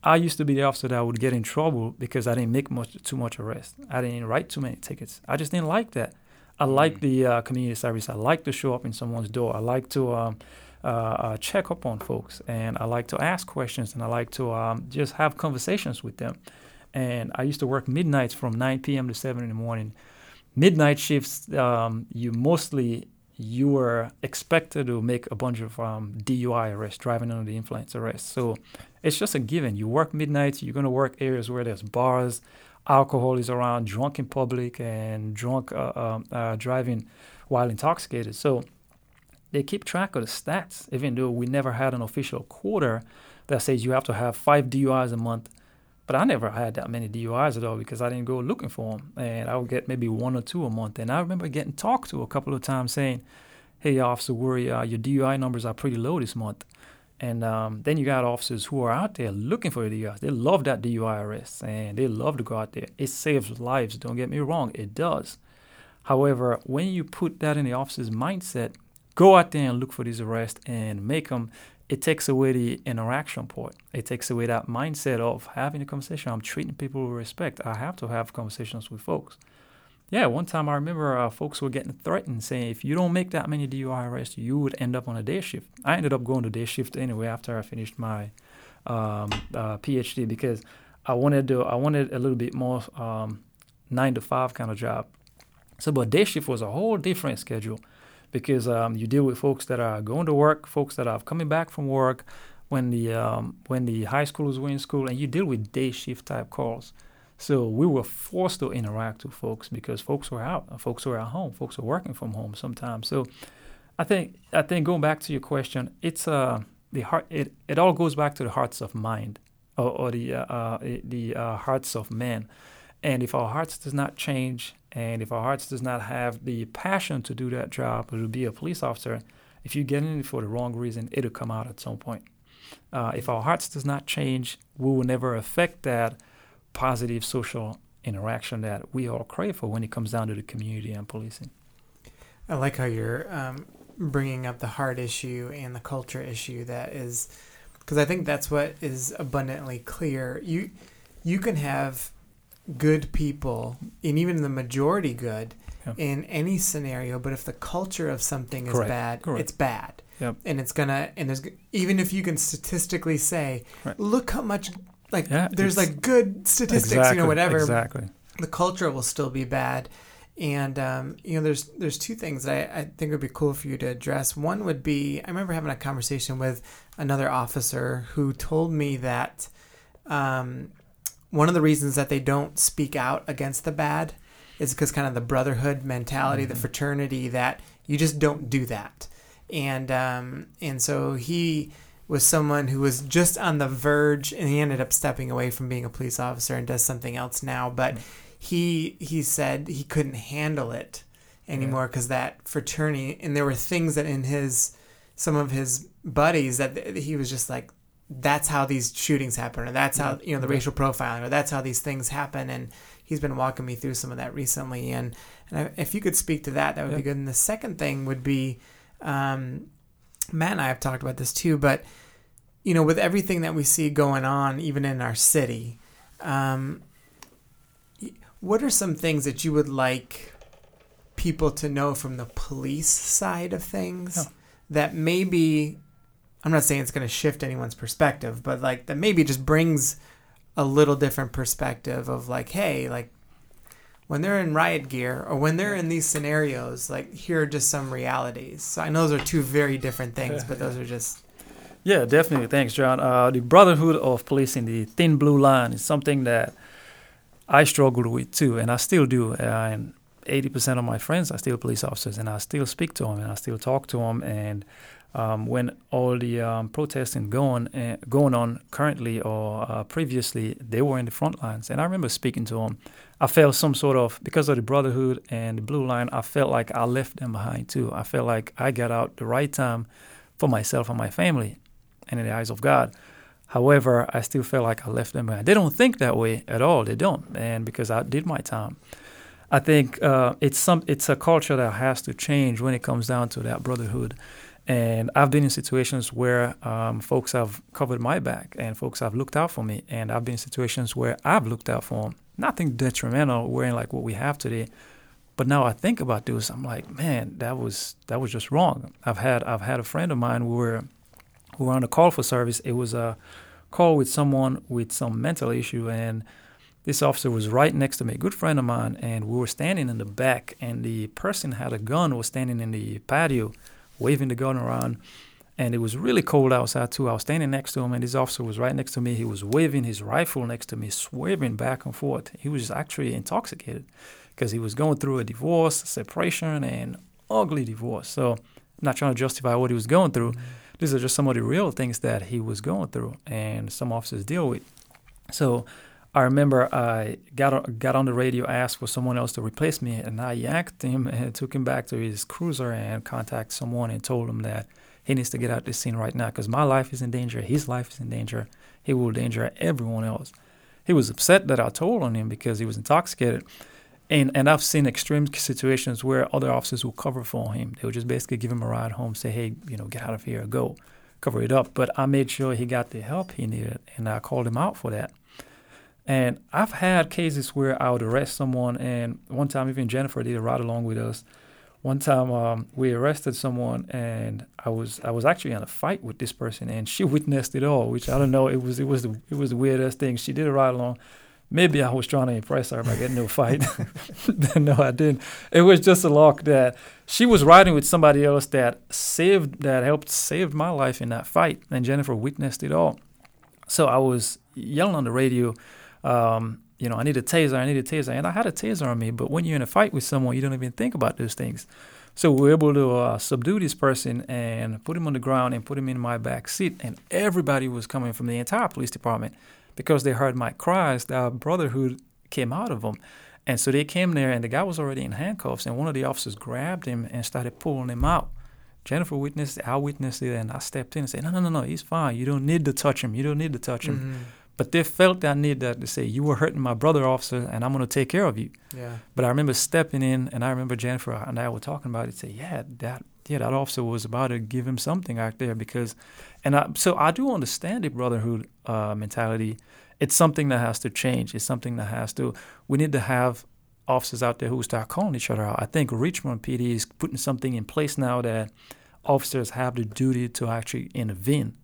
I used to be the officer that would get in trouble because I didn't make much too much arrest. I didn't write too many tickets. I just didn't like that. I like Mm. the uh, community service. I like to show up in someone's door. I like to um, uh, uh, check up on folks, and I like to ask questions, and I like to um, just have conversations with them. And I used to work midnights from 9 p.m. to 7 in the morning. Midnight shifts, um, you mostly you were expected to make a bunch of um, DUI arrests, driving under the influence arrests. So it's just a given. You work midnight, you're going to work areas where there's bars, alcohol is around, drunk in public, and drunk uh, um, uh, driving while intoxicated. So they keep track of the stats, even though we never had an official quarter that says you have to have five DUIs a month. But I never had that many DUIs at all because I didn't go looking for them. And I would get maybe one or two a month. And I remember getting talked to a couple of times saying, hey, Officer Worry, uh, your DUI numbers are pretty low this month. And um, then you got officers who are out there looking for DUIs. They love that DUI arrest and they love to go out there. It saves lives, don't get me wrong, it does. However, when you put that in the officer's mindset, go out there and look for these arrests and make them, it takes away the interaction part. It takes away that mindset of having a conversation. I'm treating people with respect. I have to have conversations with folks. Yeah, one time I remember uh, folks were getting threatened, saying if you don't make that many DUI arrests, you would end up on a day shift. I ended up going to day shift anyway after I finished my um, uh, PhD because I wanted to. I wanted a little bit more um, nine to five kind of job. So, but day shift was a whole different schedule because um, you deal with folks that are going to work, folks that are coming back from work when the um, when the high schoolers were in school, and you deal with day shift type calls. So we were forced to interact with folks because folks were out, folks were at home, folks were working from home sometimes. So I think I think going back to your question, it's uh the heart. It, it all goes back to the hearts of mind or, or the uh, uh, the uh, hearts of men. And if our hearts does not change, and if our hearts does not have the passion to do that job to be a police officer, if you get in it for the wrong reason, it'll come out at some point. Uh, if our hearts does not change, we will never affect that positive social interaction that we all crave for when it comes down to the community and policing. I like how you're um, bringing up the heart issue and the culture issue. That is, because I think that's what is abundantly clear. You you can have good people, and even the majority good, Yeah. in any scenario. But if the culture of something is Correct. bad, Correct. it's bad. Yep. And it's gonna and there's even if you can statistically say, Right. look how much like Yeah, there's like good statistics, you know, whatever Exactly. the culture will still be bad. And um, you know, there's there's two things that I, I think would be cool for you to address. One would be I remember having a conversation with another officer who told me that um, one of the reasons that they don't speak out against the bad is because kind of the brotherhood mentality, the Mhm. fraternity that you just don't do that. And um, and so he was someone who was just on the verge, and he ended up stepping away from being a police officer and does something else now. But he he said he couldn't handle it anymore because that fraternity and there were things that in his some of his buddies that he was just like that's how these shootings happen or that's how you know the racial profiling or that's how these things happen and he's been walking me through some of that recently and, and I, if you could speak to that that would be good and the second thing would be um, matt and i have talked about this too but you know with everything that we see going on even in our city um, what are some things that you would like people to know from the police side of things Yeah. that maybe I'm not saying it's going to shift anyone's perspective, but like that maybe just brings a little different perspective of like, hey, like when they're in riot gear or when they're in these scenarios, like here are just some realities. So I know those are two very different things, but those are just Yeah, definitely. Thanks, John. Uh, the brotherhood of policing, the thin blue line, is something that I struggled with too, and I still do. And 80% of my friends are still police officers, and I still speak to them, and I still talk to them. And um, when all the um, protesting going uh, going on currently or uh, previously, they were in the front lines, and I remember speaking to them. I felt some sort of because of the brotherhood and the blue line. I felt like I left them behind too. I felt like I got out the right time for myself and my family and in the eyes of God. However, I still feel like I left them behind. They don't think that way at all. They don't, and because I did my time, I think uh, it's some it's a culture that has to change when it comes down to that brotherhood. And I've been in situations where um, folks have covered my back and folks have looked out for me, and I've been in situations where I've looked out for them. Nothing detrimental, wearing like what we have today. But now I think about this, I'm like, man, that was that was just wrong. I've had I've had a friend of mine who were who were on a call for service. It was a call with someone with some mental issue, and this officer was right next to me, a good friend of mine, and we were standing in the back, and the person had a gun, was standing in the patio, waving the gun around, and it was really cold outside too. I was standing next to him, and this officer was right next to me. He was waving his rifle next to me, swerving back and forth. He was actually intoxicated because he was going through a divorce, separation, and ugly divorce. So, not trying to justify what he was going through. These are just some of the real things that he was going through, and some officers deal with. So, I remember I got on, got on the radio, asked for someone else to replace me, and I yanked him [LAUGHS] and took him back to his cruiser and contacted someone and told him that he needs to get out of this scene right now because my life is in danger, his life is in danger, he will endanger everyone else. He was upset that I told on him because he was intoxicated. And and I've seen extreme situations where other officers will cover for him. They would just basically give him a ride home, say, "Hey, you know, get out of here, go, cover it up." But I made sure he got the help he needed, and I called him out for that. And I've had cases where I would arrest someone, and one time even Jennifer did a ride along with us. One time um, we arrested someone, and I was I was actually in a fight with this person, and she [LAUGHS] witnessed it all. Which I don't know. It was it was the it was the weirdest thing. She did a ride along. Maybe I was trying to impress her by getting into a fight. [LAUGHS] no, I didn't. It was just a luck that she was riding with somebody else that saved that helped save my life in that fight, and Jennifer witnessed it all. So I was yelling on the radio, um, you know, I need a taser, I need a taser, and I had a taser on me. But when you're in a fight with someone, you don't even think about those things. So we were able to uh, subdue this person and put him on the ground and put him in my back seat, and everybody was coming from the entire police department because they heard my cries. The brotherhood came out of them. And so they came there, and the guy was already in handcuffs, and one of the officers grabbed him and started pulling him out. Jennifer witnessed it, I witnessed it, and I stepped in and said, No, no, no, no, he's fine. You don't need to touch him. You don't need to touch him. Mhm. But they felt that need that to say, You were hurting my brother, officer, and I'm going to take care of you. yeah. But I remember stepping in, and I remember Jennifer and I were talking about it. Say, yeah, that yeah, that officer was about to give him something out there because, and I, so I do understand the brotherhood uh, mentality. It's something that has to change. It's something that has to. We need to have officers out there who start calling each other out. I think Richmond PD is putting something in place now that officers have the duty to actually intervene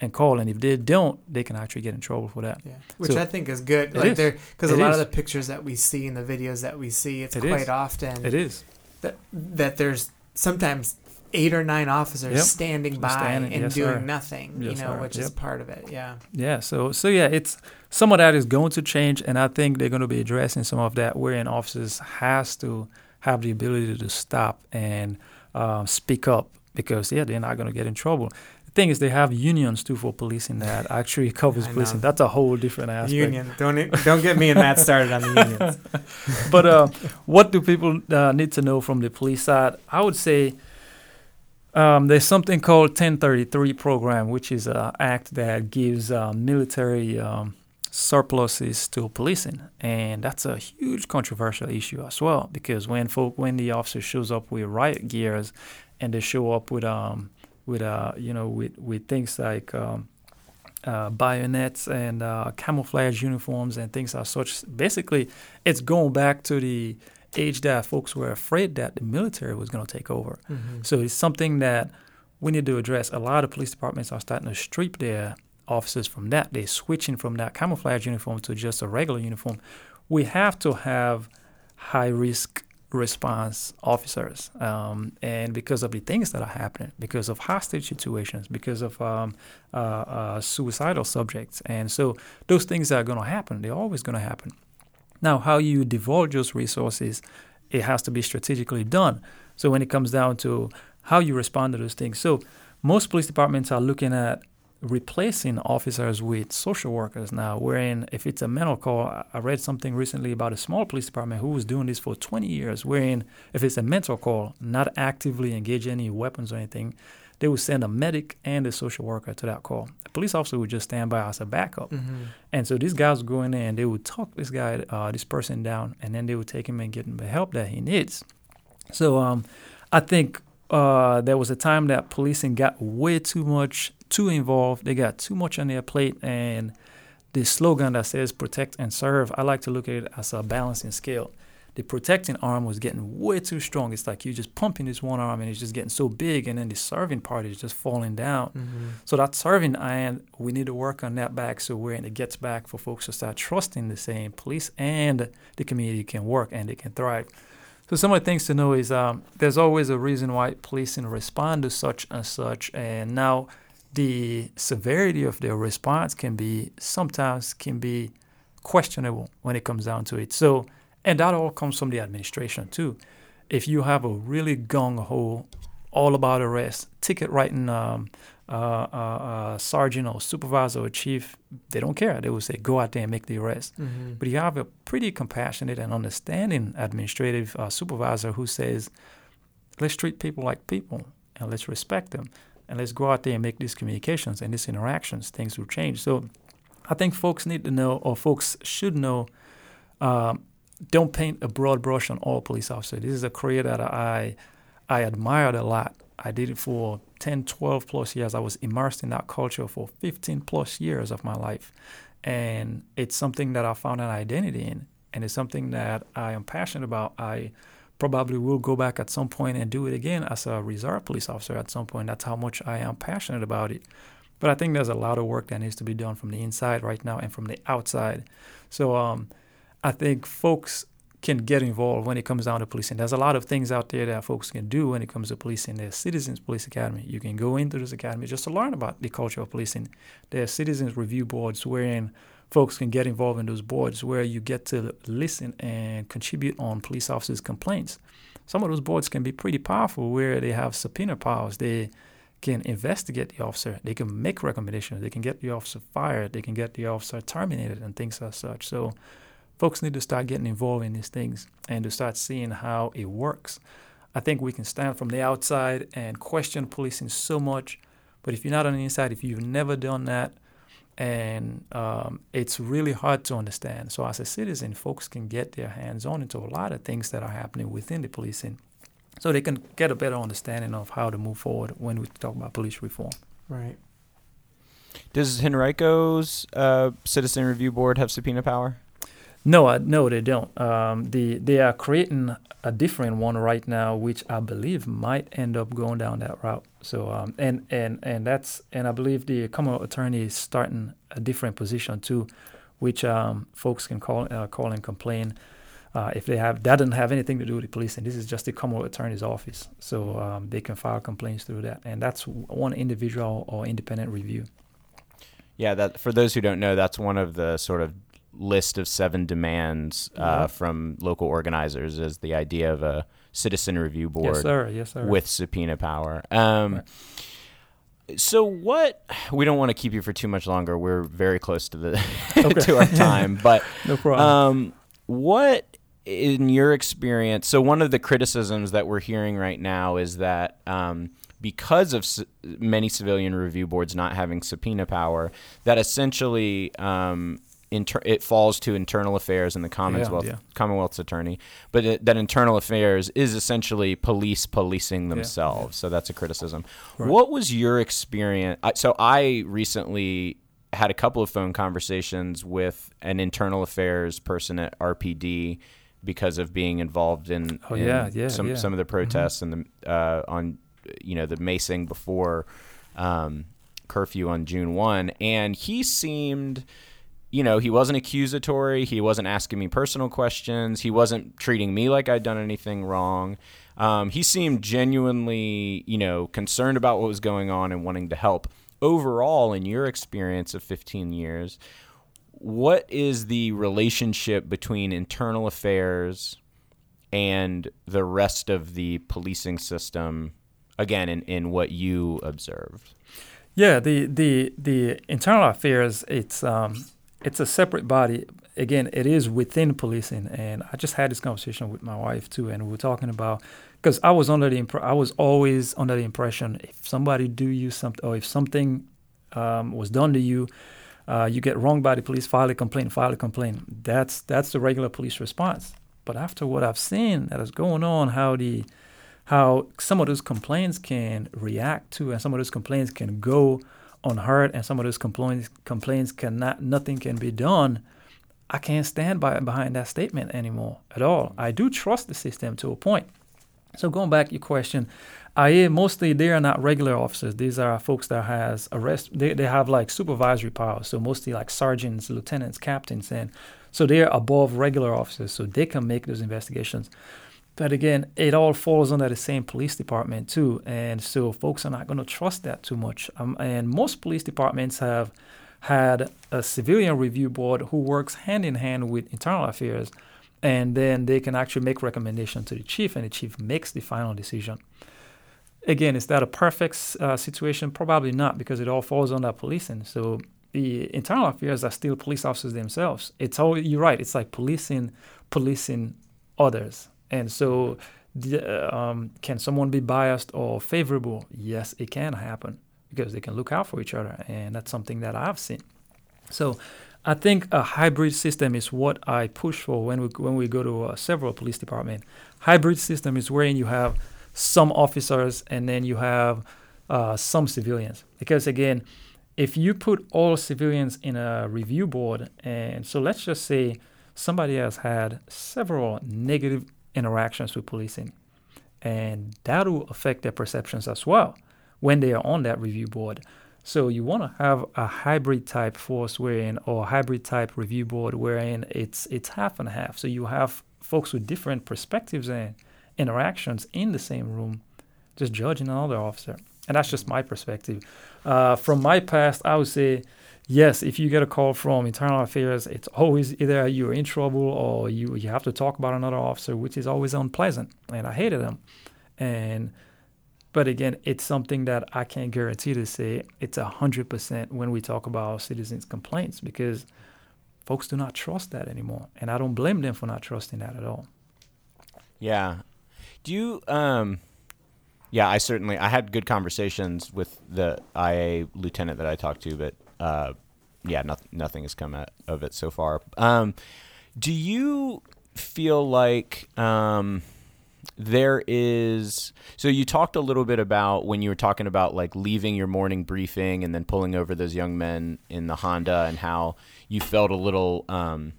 and call, and if they don't, they can actually get in trouble for that. Yeah, which So- I think is good. Like there, because a lot is. of the pictures that we see and the videos that we see, it's It quite is. often It is. that that there's sometimes eight or nine officers Yep. standing by standing, and yes, doing sir. nothing. you know, sir. which is part of it. Yeah. Yeah, so so yeah, it's some of that is going to change, and I think they're going to be addressing some of that. Wherein officers has to have the ability to stop and um, speak up because yeah, they're not going to get in trouble. Thing is, they have unions too for policing that [LAUGHS] actually covers policing. That's a whole different aspect. Union. Don't don't get me and Matt started on the unions. [LAUGHS] but uh, what do people uh, need to know from the police side? I would say um, there's something called 1033 program, which is an act that gives uh, military um, surpluses to policing, and that's a huge controversial issue as well. Because when folk, when the officer shows up with riot gears, and they show up with um, with uh, you know with with things like um, uh, bayonets and uh, camouflage uniforms and things as such. Basically, it's going back to the age that folks were afraid that the military was going to take over. Mhm. So it's something that we need to address. A lot of police departments are starting to strip their officers from that. They're switching from that camouflage uniform to just a regular uniform. We have to have high risk response officers, um, and because of the things that are happening, because of hostage situations, because of um, uh, uh, suicidal subjects, and so those things are going to happen. They're always going to happen. Now, how you divulge those resources, it has to be strategically done. So when it comes down to how you respond to those things, so most police departments are looking at replacing officers with social workers now. Wherein, if it's a mental call, I- read something recently about a small police department who was doing this for 20 years. Wherein, if it's a mental call, not actively engage any weapons or anything, they would send a medic and a social worker to that call. A police officer would just stand by as a backup. Mhm. And so these guys would go in there and they would talk this guy, uh, this person down, and then they would take him and get him the help that he needs. So um, I think uh, there was a time that policing got way too much, too involved. They got too much on their plate, and the slogan that says "protect and serve," I like to look at it as a balancing scale. The protecting arm was getting way too strong. It's like you're just pumping this one arm, and it's just getting so big, and then the serving part is just falling down. Mhm. So that serving end, we need to work on that back so where it gets back for folks to start trusting the same police and the community can work and they can thrive. So some of the things to know is um, there's always a reason why policing respond to such and such, and now the severity of their response can be sometimes can be questionable when it comes down to it. So and that all comes from the administration too. If you have a really gung ho, all about arrest, ticket writing um, uh, uh, uh, sergeant or supervisor or chief, they don't care. They will say, go out there and make the arrest. Mhm. But you have a pretty compassionate and understanding administrative uh, supervisor who says, let's treat people like people and let's respect them and let's go out there and make these communications and these interactions. Things will change. So I think folks need to know, or folks should know, um, don't paint a broad brush on all police officers. This is a career that I I admired a lot. I did it for 10, 12 plus years. I was immersed in that culture for 15 plus years of my life. And it's something that I found an identity in. And it's something that I am passionate about. I probably will go back at some point and do it again as a reserve police officer at some point. That's how much I am passionate about it. But I think there's a lot of work that needs to be done from the inside right now and from the outside. So um, I think folks can get involved when it comes down to policing. There's a lot of things out there that folks can do when it comes to policing. There's Citizens Police Academy. You can go into this academy just to learn about the culture of policing. There's citizens review boards wherein folks can get involved in those boards where you get to listen and contribute on police officers' complaints. Some of those boards can be pretty powerful where they have subpoena powers. They can investigate the officer. They can make recommendations. They can get the officer fired. They can get the officer terminated and things as such. So folks need to start getting involved in these things and to start seeing how it works. I think we can stand from the outside and question policing so much, but if you're not on the inside, if you've never done that, and um, it's really hard to understand. So, as a citizen, folks can get their hands on into a lot of things that are happening within the policing, so they can get a better understanding of how to move forward when we talk about police reform. Right. Does Henrico's uh, Citizen Review Board have subpoena power? No, I, no, they don't. Um, the they are creating a different one right now, which I believe might end up going down that route. So, um, and and and that's and I believe the Commonwealth Attorney is starting a different position too, which um, folks can call uh, call and complain uh, if they have that doesn't have anything to do with the police, and this is just the Commonwealth Attorney's office. So um, they can file complaints through that, and that's one individual or independent review. Yeah, that for those who don't know, that's one of the sort of list of seven demands uh, Yeah. from local organizers is the idea of a citizen review board Yes, sir. Yes, sir. with subpoena power. Um, Right. So what? We don't want to keep you for too much longer. We're very close to the [LAUGHS] to our time, [LAUGHS] but No problem. um, what in your experience? So one of the criticisms that we're hearing right now is that um, because of c- many civilian review boards not having subpoena power, that essentially um, inter- it falls to internal affairs and the Commonwealth yeah. Commonwealth's attorney, but it, that internal affairs is essentially police policing themselves. So that's a criticism. Right. What was your experience? So I recently had a couple of phone conversations with an internal affairs person at RPD because of being involved in, Oh, in yeah, yeah, some yeah. Mm-hmm. some of the protests and the uh, on you know the macing before um, curfew on June one, and he seemed you know, he wasn't accusatory. He wasn't asking me personal questions. He wasn't treating me like I'd done anything wrong. Um, he seemed genuinely, you know, concerned about what was going on and wanting to help. Overall, in your experience of 15 years, what is the relationship between internal affairs and the rest of the policing system? Again, in, in what you observed. Yeah, the the the internal affairs it's um it's a separate body. Again, it is within policing, and I just had this conversation with my wife too, and we were talking about because I was under the impre- I was always under the impression if somebody do you something or if something um, was done to you, uh, you get wronged by the police, file a complaint, file a complaint. That's that's the regular police response. But after what I've seen that is going on, how the how some of those complaints can react to, and some of those complaints can go unheard, and some of those complaints complaints cannot, nothing can be done. I can't stand by behind that statement anymore at all. I do trust the system to a point. So going back to your question, I mostly they are not regular officers. These are folks that has arrest. They they have like supervisory powers. So mostly like sergeants, lieutenants, captains, and so they're above regular officers. So they can make those investigations. But again, it all falls under the same police department too, and so folks are not going to trust that too much. Um, and most police departments have had a civilian review board who works hand in hand with internal affairs, and then they can actually make recommendations to the chief, and the chief makes the final decision. Again, is that a perfect uh, situation? Probably not, because it all falls under policing. So the internal affairs are still police officers themselves. It's all you're right. It's like policing, policing others. And so, the, um, can someone be biased or favorable? Yes, it can happen because they can look out for each other, and that's something that I've seen. So, I think a hybrid system is what I push for when we when we go to uh, several police department. Hybrid system is wherein you have some officers and then you have uh, some civilians. Because again, if you put all civilians in a review board, and so let's just say somebody has had several negative interactions with policing, and that will affect their perceptions as well when they are on that review board. So you want to have a hybrid type force wherein, or hybrid type review board wherein it's it's half and half. So you have folks with different perspectives and interactions in the same room, just judging another officer. And that's just my perspective. Uh, from my past, I would say, yes, if you get a call from internal affairs, it's always either you're in trouble or you you have to talk about another officer, which is always unpleasant, and I hated them. And but again, it's something that I can't guarantee to say it's hundred percent when we talk about citizens' complaints because folks do not trust that anymore, and I don't blame them for not trusting that at all. Yeah. Do you um yeah, I certainly I had good conversations with the IA lieutenant that I talked to, but uh yeah, nothing nothing has come out of it so far. Um do you feel like um there is so you talked a little bit about when you were talking about like leaving your morning briefing and then pulling over those young men in the Honda and how you felt a little um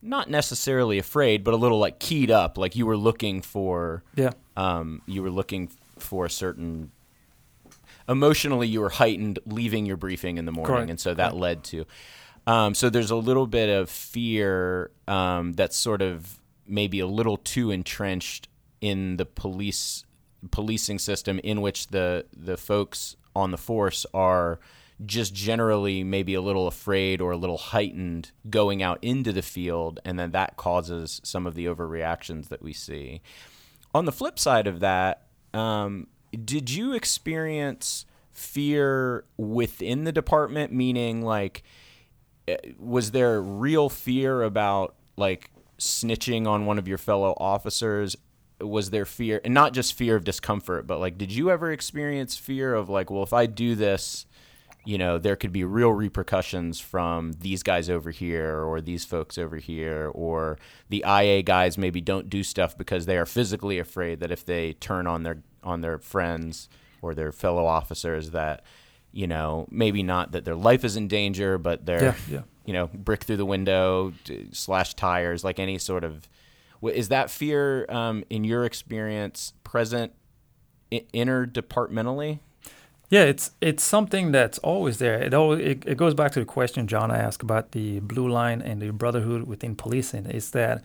not necessarily afraid, but a little like keyed up, like you were looking for, Yeah. um, you were looking for a certain. Emotionally, you were heightened leaving your briefing in the morning, Correct. and so that Correct. led to. Um, so there's a little bit of fear um, that's sort of maybe a little too entrenched in the police policing system, in which the the folks on the force are just generally maybe a little afraid or a little heightened going out into the field, and then that causes some of the overreactions that we see. On the flip side of that, um, did you experience fear within the department? Meaning, like, eh, was there real fear about like snitching on one of your fellow officers? Was there fear, and not just fear of discomfort, but like, did you ever experience fear of like, well, if I do this, you know, there could be real repercussions from these guys over here or these folks over here, or the IA guys maybe don't do stuff because they are physically afraid that if they turn on their on their friends or their fellow officers, that you know, maybe not that their life is in danger, but they're Yeah, yeah. you know, brick through the window, slash tires, like any sort of. Is that fear, um, in your experience, present interdepartmentally? Yeah, it's it's something that's always there. It always it, it goes back to the question John asked about the blue line and the brotherhood within policing. Is that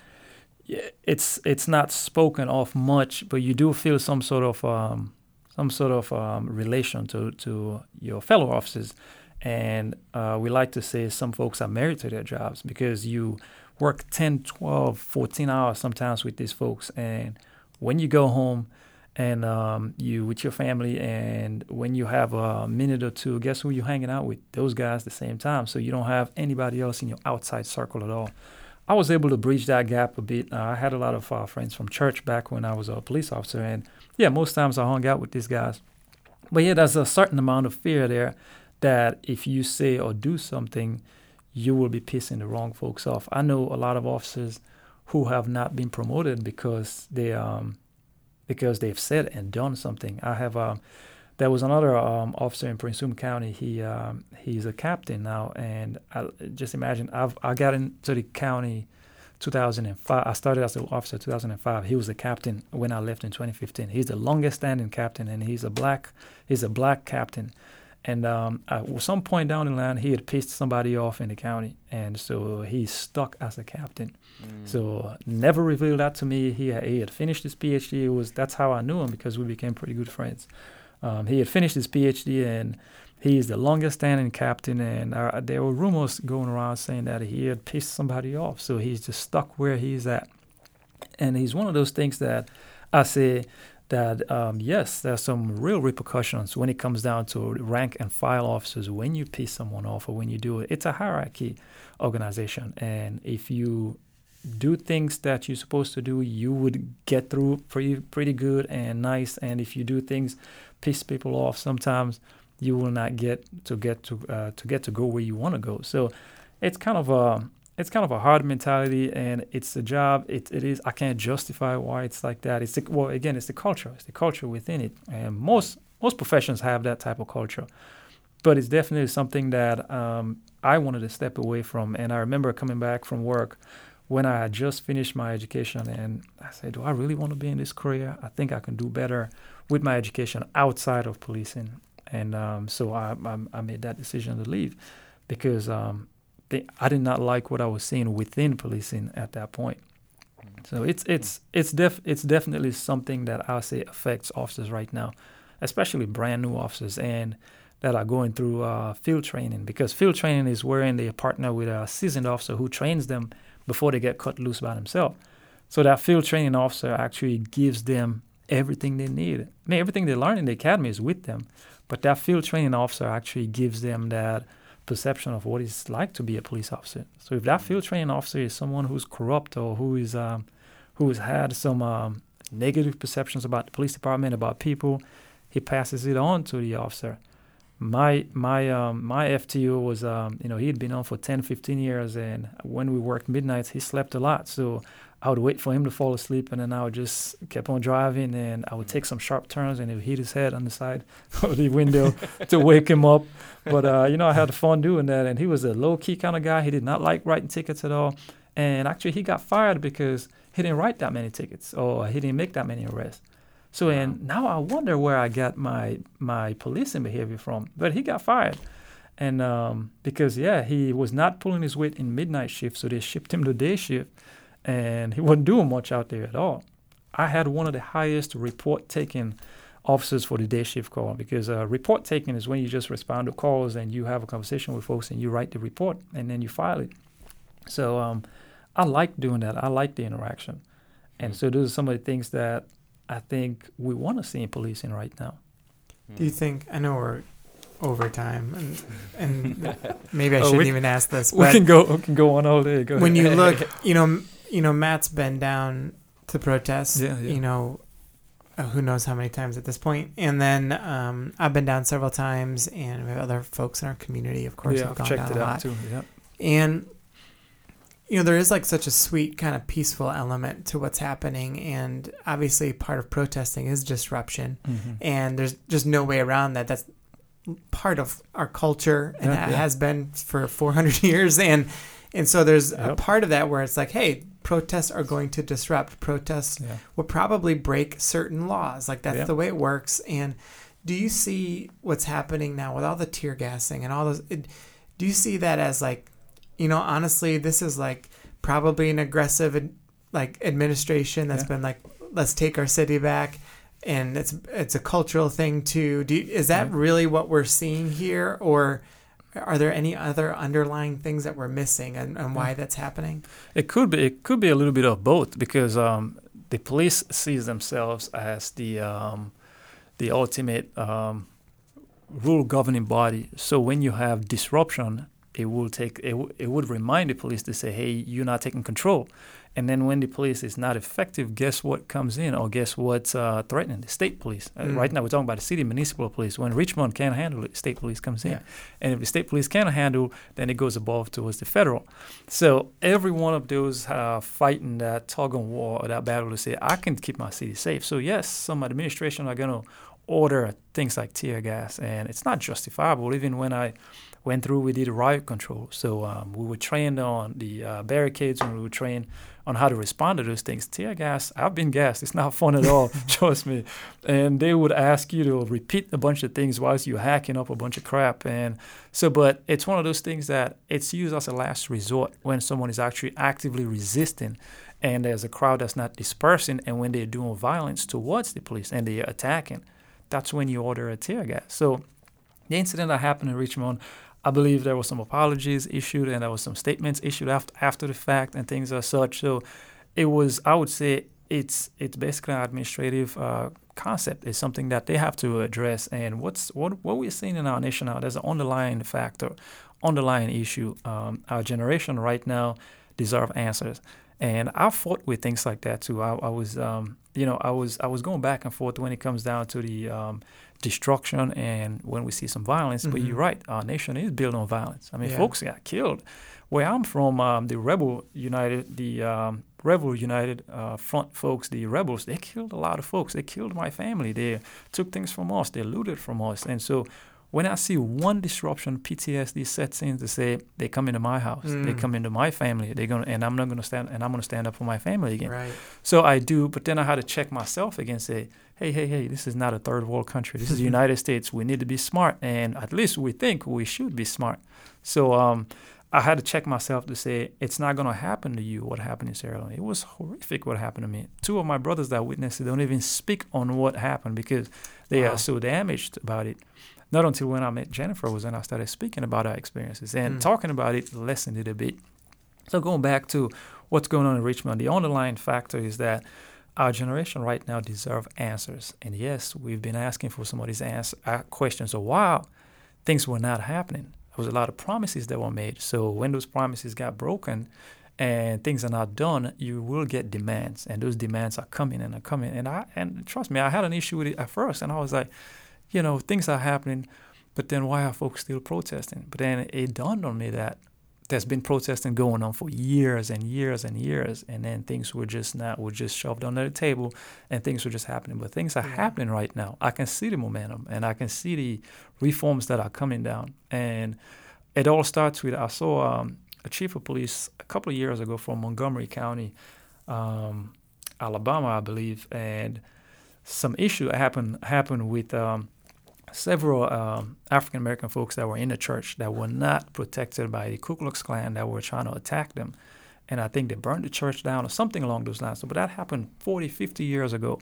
it's it's not spoken of much, but you do feel some sort of um, some sort of um, relation to to your fellow officers, and uh, we like to say some folks are married to their jobs because you work 10, 12, 14 hours sometimes with these folks, and when you go home and um, you with your family and when you have a minute or two guess who you're hanging out with? Those guys at the same time. So you don't have anybody else in your outside circle at all. I was able to bridge that gap a bit. Uh, i had a lot of uh, friends from church back when i was a police officer and yeah most times i hung out with these guys. But yeah there's a certain amount of fear there that if you say or do something you will be pissing the wrong folks off. I know a lot of officers who have not been promoted because they um, because they've said and done something. I have um, there was another um, officer in Prince William County. He um, he's a captain now, and I, just imagine I've I got into the county 2005. I started as an officer 2005. He was the captain when I left in 2015. He's the longest standing captain, and he's a black he's a black captain. And um, at some point down the line, he had pissed somebody off in the county, and so he's stuck as a captain. So never revealed that to me. He he had finished his PhD. It was that's how I knew him because we became pretty good friends. Um, he had finished his PhD and he's the longest standing captain. And uh, there were rumors going around saying that he had pissed somebody off. So he's just stuck where he's at. And he's one of those things that I say that um, yes, there's some real repercussions when it comes down to rank and file officers when you piss someone off or when you do it. It's a hierarchy organization, and if you do things that you're supposed to do, you would get through pretty pretty good and nice. And if you do things piss people off, sometimes you will not get to get to uh, to get to go where you want to go. So it's kind of a it's kind of a hard mentality, and it's a job. It it is. I can't justify why it's like that. It's the, well again, it's the culture. It's the culture within it, and most most professions have that type of culture. But it's definitely something that um, I wanted to step away from. And I remember coming back from work when I had just finished my education, and I said, "Do I really want to be in this career? I think I can do better with my education outside of policing." And um, so I, I, I made that decision to leave because um, I did not like what I was seeing within policing at that point. So it's it's it's def it's definitely something that I say affects officers right now, especially brand new officers and that are going through uh, field training because field training is wherein they partner with a seasoned officer who trains them before they get cut loose by themselves. So that field training officer actually gives them everything they need. I mean, everything they learn in the academy is with them, but that field training officer actually gives them that perception of what it's like to be a police officer. So if that field training officer is someone who's corrupt or who is um, who has had some um, negative perceptions about the police department, about people, he passes it on to the officer. My my um, my FTO was um, you know he had been on for 10, 15 years, and when we worked midnights, he slept a lot. So I would wait for him to fall asleep, and then I would just keep on driving, and I would take some sharp turns, and he would hit his head on the side [LAUGHS] of the window [LAUGHS] to wake him up. But uh, you know, I had fun doing that, and he was a low key kind of guy. He did not like writing tickets at all, and actually, he got fired because he didn't write that many tickets or he didn't make that many arrests. So and now I wonder where I got my my policing behavior from. But he got fired, and um, because yeah, he was not pulling his weight in midnight shift, so they shipped him to day shift, and he wasn't doing much out there at all. I had one of the highest report taking officers for the day shift call because uh, report taking is when you just respond to calls and you have a conversation with folks and you write the report and then you file it. So um, I like doing that. I like the interaction, and so those are some of the things that I think we want to see in policing right now. Do you think? I know we're overtime, and, and [LAUGHS] maybe I Oh, shouldn't we- even ask this, we can go we can go on all day. Go when ahead. you look, [LAUGHS] you know, m- you know, Matt's been down to protest. Yeah, yeah. You know, uh, who knows how many times at this point. And then um, I've been down several times, and we have other folks in our community, of course, yeah, have gone checked down it a out lot. too. Yeah. And you know, there is like such a sweet kind of peaceful element to what's happening, and obviously, part of protesting is disruption, Mhm. and there's just no way around that. That's part of our culture, and Yeah, it yeah. has been for 400 [LAUGHS] years, and and so there's a part of that where it's like, hey, protests are going to disrupt. Protests Yeah. will probably break certain laws. Like that's Yeah. the way it works. And do you see what's happening now with all the tear gassing and all those? It, do you see that as like, you know, honestly, this is like probably an aggressive ad- like administration that's Yeah. been like, let's take our city back. And it's it's a cultural thing too. Do you, is that really what we're seeing here, or are there any other underlying things that we're missing, and, and why that's happening? It could be. It could be a little bit of both because um, the police sees themselves as the um, the ultimate um, rule governing body. So when you have disruption, it will take. It, w- it would remind the police to say, "Hey, you're not taking control." And then when the police is not effective, guess what comes in, or guess what's uh, threatening? The state police. Uh, Mm. right now, we're talking about the city municipal police. When Richmond can't handle it, state police comes in. Yeah. And if the state police can't handle, then it goes above towards the federal. So every one of those uh, fighting that tug of war or that battle to say, I can keep my city safe. So yes, some administration are going to order things like tear gas, and it's not justifiable. Even when I went through, we did riot control. So um, we were trained on the uh, barricades, and we were trained on how to respond to those things. Tear gas, I've been gassed. It's not fun at all, [LAUGHS] trust me. And they would ask you to repeat a bunch of things whilst you're hacking up a bunch of crap. And so, but it's one of those things that it's used as a last resort when someone is actually actively resisting and there's a crowd that's not dispersing and when they're doing violence towards the police and they're attacking, that's when you order a tear gas. So the incident that happened in Richmond, I believe there were some apologies issued and there was some statements issued after after the fact and things as such. So it was, I would say, it's it's basically an administrative uh, concept. It's something that they have to address. And what's what what we're seeing in our nation now, there's an underlying factor, underlying issue. Um, our generation right now deserve answers. And I fought with things like that too. I, I was, um, you know, I was I was going back and forth when it comes down to the um, destruction and when we see some violence. But Mhm. you're right, our nation is built on violence. I mean, Yeah. folks got killed. Where I'm from, um, the Rebel United, the um, Rebel United uh, Front folks, the rebels, they killed a lot of folks. They killed my family. They took things from us. They looted from us. And so when I see one disruption, PTSD sets in to say they come into my house, they Mm. come into my family. They're gonna, and I'm not gonna stand, and I'm gonna stand up for my family again. Right. So I do, but then I had to check myself again, say, hey, hey, hey, this is not a third world country. This is the [LAUGHS] United States. We need to be smart, and at least we think we should be smart. So um, I had to check myself to say it's not going to happen to you. What happened in Sierra Leone? It was horrific. What happened to me? Two of my brothers that witnessed it don't even speak on what happened because they Wow. are so damaged about it. Not until when I met Jennifer was when I started speaking about our experiences and Mm. talking about it lessened it a bit. So going back to what's going on in Richmond, the underlying factor is that our generation right now deserve answers. And yes, we've been asking for some of these ans- uh, questions a while. Things were not happening. There was a lot of promises that were made. So when those promises got broken and things are not done, you will get demands, and those demands are coming and are coming. And I and trust me, I had an issue with it at first, and I was like, you know, things are happening, but then why are folks still protesting? But then it dawned on me that there's been protesting going on for years and years and years, and then things were just not were just shoved under the table, and things were just happening. But things are Yeah. happening right now. I can see the momentum, and I can see the reforms that are coming down, and it all starts with I saw um, a chief of police a couple of years ago from Montgomery County, um, Alabama, I believe, and some issue happened happened with um, several um, African American folks that were in the church that were not protected by the Ku Klux Klan that were trying to attack them. And I think they burned the church down or something along those lines. But that happened 40, 50 years ago.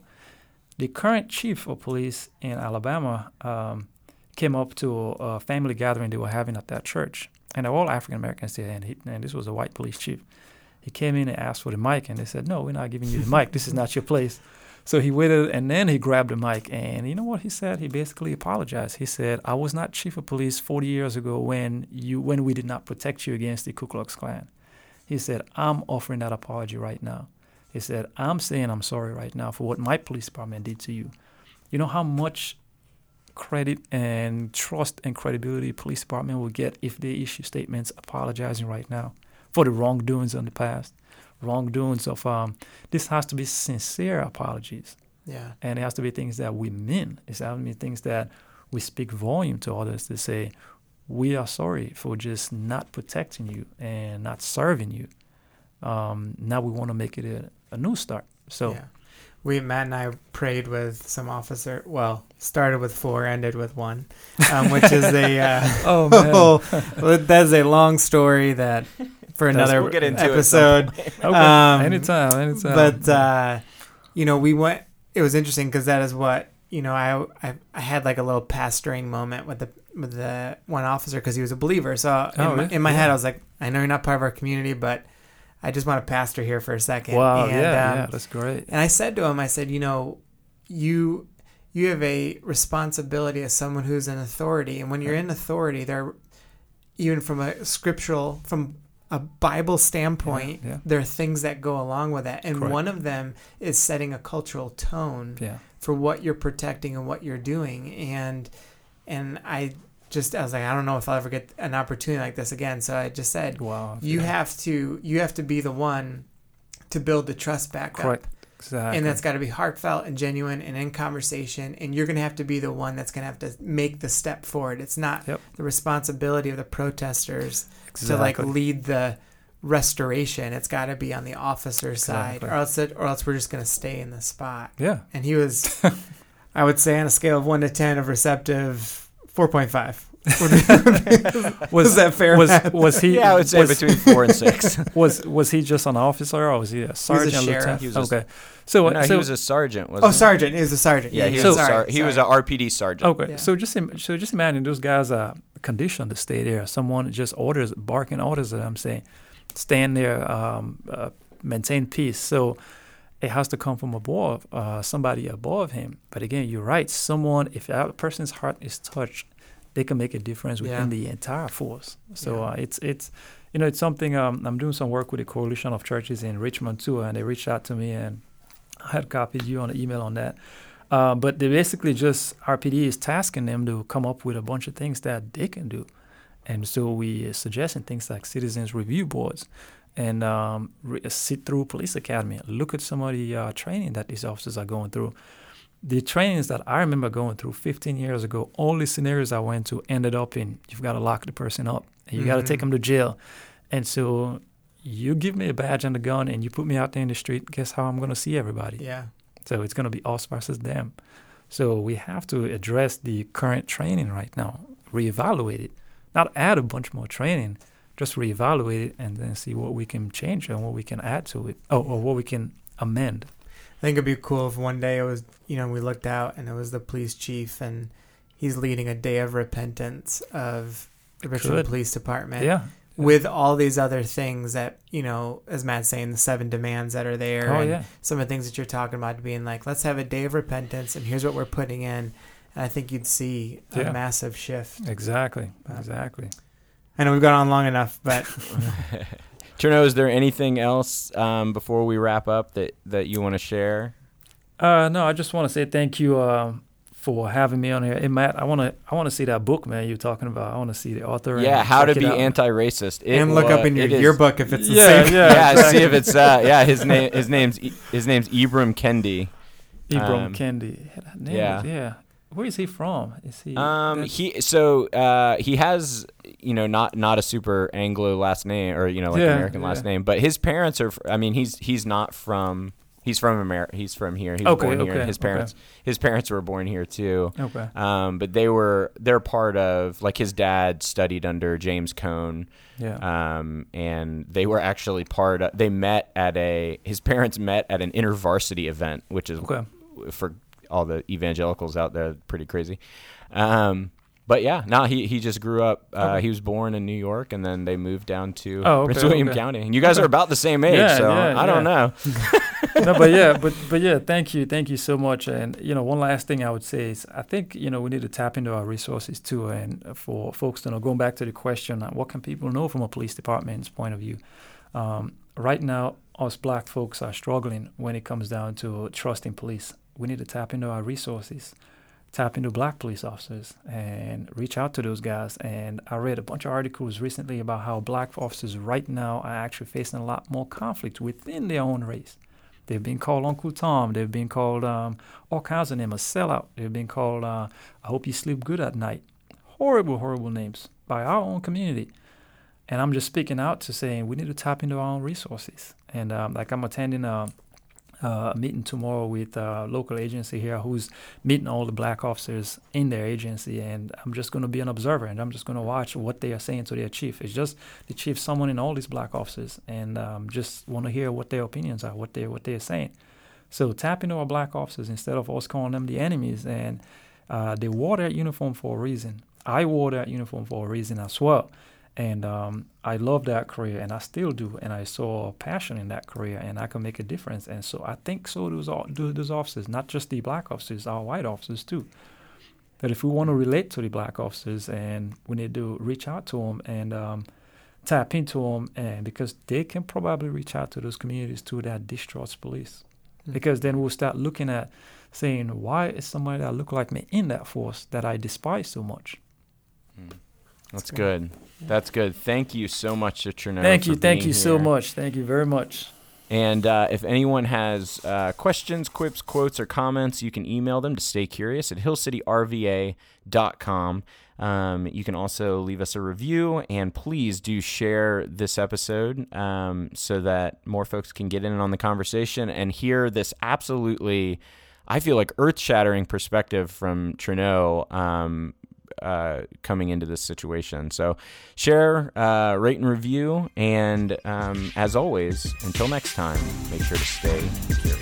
The current chief of police in Alabama um, came up to a family gathering they were having at that church. And they're all African Americans there. And, he, and this was a white police chief. He came in and asked for the mic, and they said, No, we're not giving you the mic. This is not your place. So he waited, and then he grabbed the mic, and you know what he said? He basically apologized. He said, "I was not chief of police 40 years ago when you when we did not protect you against the Ku Klux Klan." He said, "I'm offering that apology right now." He said, "I'm saying I'm sorry right now for what my police department did to you." You know how much credit and trust and credibility police department will get if they issue statements apologizing right now for the wrongdoings in the past, wrongdoings of um. This has to be sincere apologies Yeah. and it has to be things that we mean. It has to be things that we speak volume to others to say, we are sorry for just not protecting you and not serving you. Um, now we want to make it a, a new start. So yeah. We Matt and I prayed with some officer. Well, started with four, ended with one, um, which is a. Uh, [LAUGHS] Oh, man. [LAUGHS] that's a long story that for another we'll episode. [LAUGHS] okay, Um, anytime, anytime. but uh, you know, we went. It was interesting because that is what you know. I, I I had like a little pastoring moment with the with the one officer because he was a believer. So Oh, in, my, yeah, in my head. I was like, I know you're not part of our community, but I just want to pastor here for a second. wow, And, yeah, um, yeah, that's great. and I said to him, I said, you know, you you have a responsibility as someone who's in authority, and when you're in authority, there, even from a scriptural, from a Bible standpoint, Yeah, yeah. there are things that go along with that, and Correct. one of them is setting a cultural tone Yeah, for what you're protecting and what you're doing, and and I just I was like, I don't know if I'll ever get an opportunity like this again, so I just said, wow. you have to you have to be the one to build the trust back up. Exactly. and that's got to be heartfelt and genuine and in conversation and you're going to have to be the one that's going to have to make the step forward it's not Yep. the responsibility of the protesters exactly. to like lead the restoration it's got to be on the officer's side Exactly. or else it, or else we're just going to stay in the spot yeah. and he was [LAUGHS] i would say on a scale of 1 to 10 of receptive 4.5 [LAUGHS] was that fair Was Matt? was he? yeah, I would say was, between four and six. [LAUGHS] was was he just an officer or was he a sergeant? sheriff. lieutenant? He was a- okay. So no, so he was a sergeant. Wasn't oh sergeant he was a sergeant He? Yeah, he yeah, was. sorry, a sar- he was sorry. a RPD sergeant. Okay, Yeah. so just im- so just imagine those guys are conditioned to stay there. Someone just orders, barking orders at them, saying, "Stand there, um, uh, maintain peace." So it has to come from above, uh, somebody above him. But again, you're right. Someone, if that person's heart is touched, they can make a difference within Yeah. the entire force. So Yeah. uh, it's it's you know it's something. Um, I'm doing some work with the coalition of churches in Richmond too, and they reached out to me and I had copied you on an email on that. Uh, but they basically just RPD is tasking them to come up with a bunch of things that they can do, and so we are suggesting things like citizens review boards, and um, re- sit through police academy. Look at some of the uh, training that these officers are going through. The trainings that I remember going through 15 years ago, all the scenarios I went to ended up in you've got to lock the person up, and you got to take mm-hmm. them to jail, and so you give me a badge and a gun, and you put me out there in the street. Guess how I'm going to see everybody? yeah So it's going to be us versus them. So we have to address the current training right now, reevaluate it, not add a bunch more training, just reevaluate it and then see what we can change and what we can add to it, oh, or what we can amend. I think it'd be cool if one day it was, you know, we looked out and it was the police chief and he's leading a day of repentance of the Richmond. Police Department Yeah. with all these other things that, you know, as Matt's saying, the seven demands that are there Oh and yeah. some of the things that you're talking about being like, let's have a day of repentance and here's what we're putting in. And I think you'd see a Yeah. massive shift. Exactly. Exactly. I know we've gone on long enough, but [LAUGHS] Cherno, is there anything else um, before we wrap up that, that you want to share? Uh, no, I just want to say thank you um, for having me on here. Hey, Matt, I want to I want to see that book, man. You're talking about. I want to see the author. and Yeah, how to be out. anti-racist. It and look wa- up in your it is- yearbook if it's the Yeah, same. yeah. Yeah, see if it's uh, yeah. His name his name's his name's Ibram Kendi. Ibram Um, Kendi. That name yeah. was- yeah. Where is he from? Is he? Um, he so uh, he has you know not not a super Anglo last name or you know like Yeah, American last yeah. name, but his parents are. I mean, he's he's not from. He's from America. He's from here. He's Okay, born here. okay, His okay. parents. His parents were born here too. okay. Um, but they were they're part of like his dad studied under James Cone. Yeah. Um, and they were actually part of. They met at a. His parents met at an intervarsity event, which is okay. for all the evangelicals out there pretty crazy. Um, but yeah, now he he just grew up. Uh, Okay. He was born in New York, and then they moved down to Oh, okay, Prince William okay. County. And you guys are about the same age, [LAUGHS] Yeah, so yeah, I don't know. [LAUGHS] no, but yeah, [LAUGHS] but but yeah, thank you, thank you so much. And you know, one last thing I would say is, I think you know we need to tap into our resources too. And for folks to know, going back to the question, what can people know from a police department's point of view? Um, right now, us black folks are struggling when it comes down to trusting police. We need to tap into our resources, tap into black police officers, and reach out to those guys. And I read a bunch of articles recently about how black officers right now are actually facing a lot more conflict within their own race. They've been called Uncle Tom. They've been called um, all kinds of names, a sellout. They've been called uh, I hope you sleep good at night. Horrible, horrible names by our own community. And I'm just speaking out to saying we need to tap into our own resources. And um, like I'm attending a, a meeting tomorrow with a local agency here who's meeting all the black officers in their agency. And I'm just going to be an observer and I'm just going to watch what they are saying to their chief. It's just the chief summoning all these black officers and um, just want to hear what their opinions are, what they're, what they're saying. So tap into our black officers instead of us calling them the enemies. And uh, they wore that uniform for a reason. I wore that uniform for a reason as well. And um, I love that career, and I still do. And I saw passion in that career, and I can make a difference. And so I think so do those, those officers, not just the black officers, our white officers too. That if we want to relate to the black officers, and we need to reach out to them and um, tap into them, and because they can probably reach out to those communities too that distrust police. Mm. Because then we'll start looking at saying, why is somebody that look like me in that force that I despise so much? That's good. That's good. Thank you so much, Citrino. thank you, for thank you so much, thank you very much. And uh, if anyone has uh, questions, quips, quotes, or comments, you can email them to staycurious at hillcityrva.com. Um, you can also leave us a review, and please do share this episode um, so that more folks can get in on the conversation and hear this absolutely, I feel like, earth shattering perspective from Cherno. Um, uh, coming into this situation. So, share, uh, rate, and review. And um, as always, until next time, make sure to stay curious.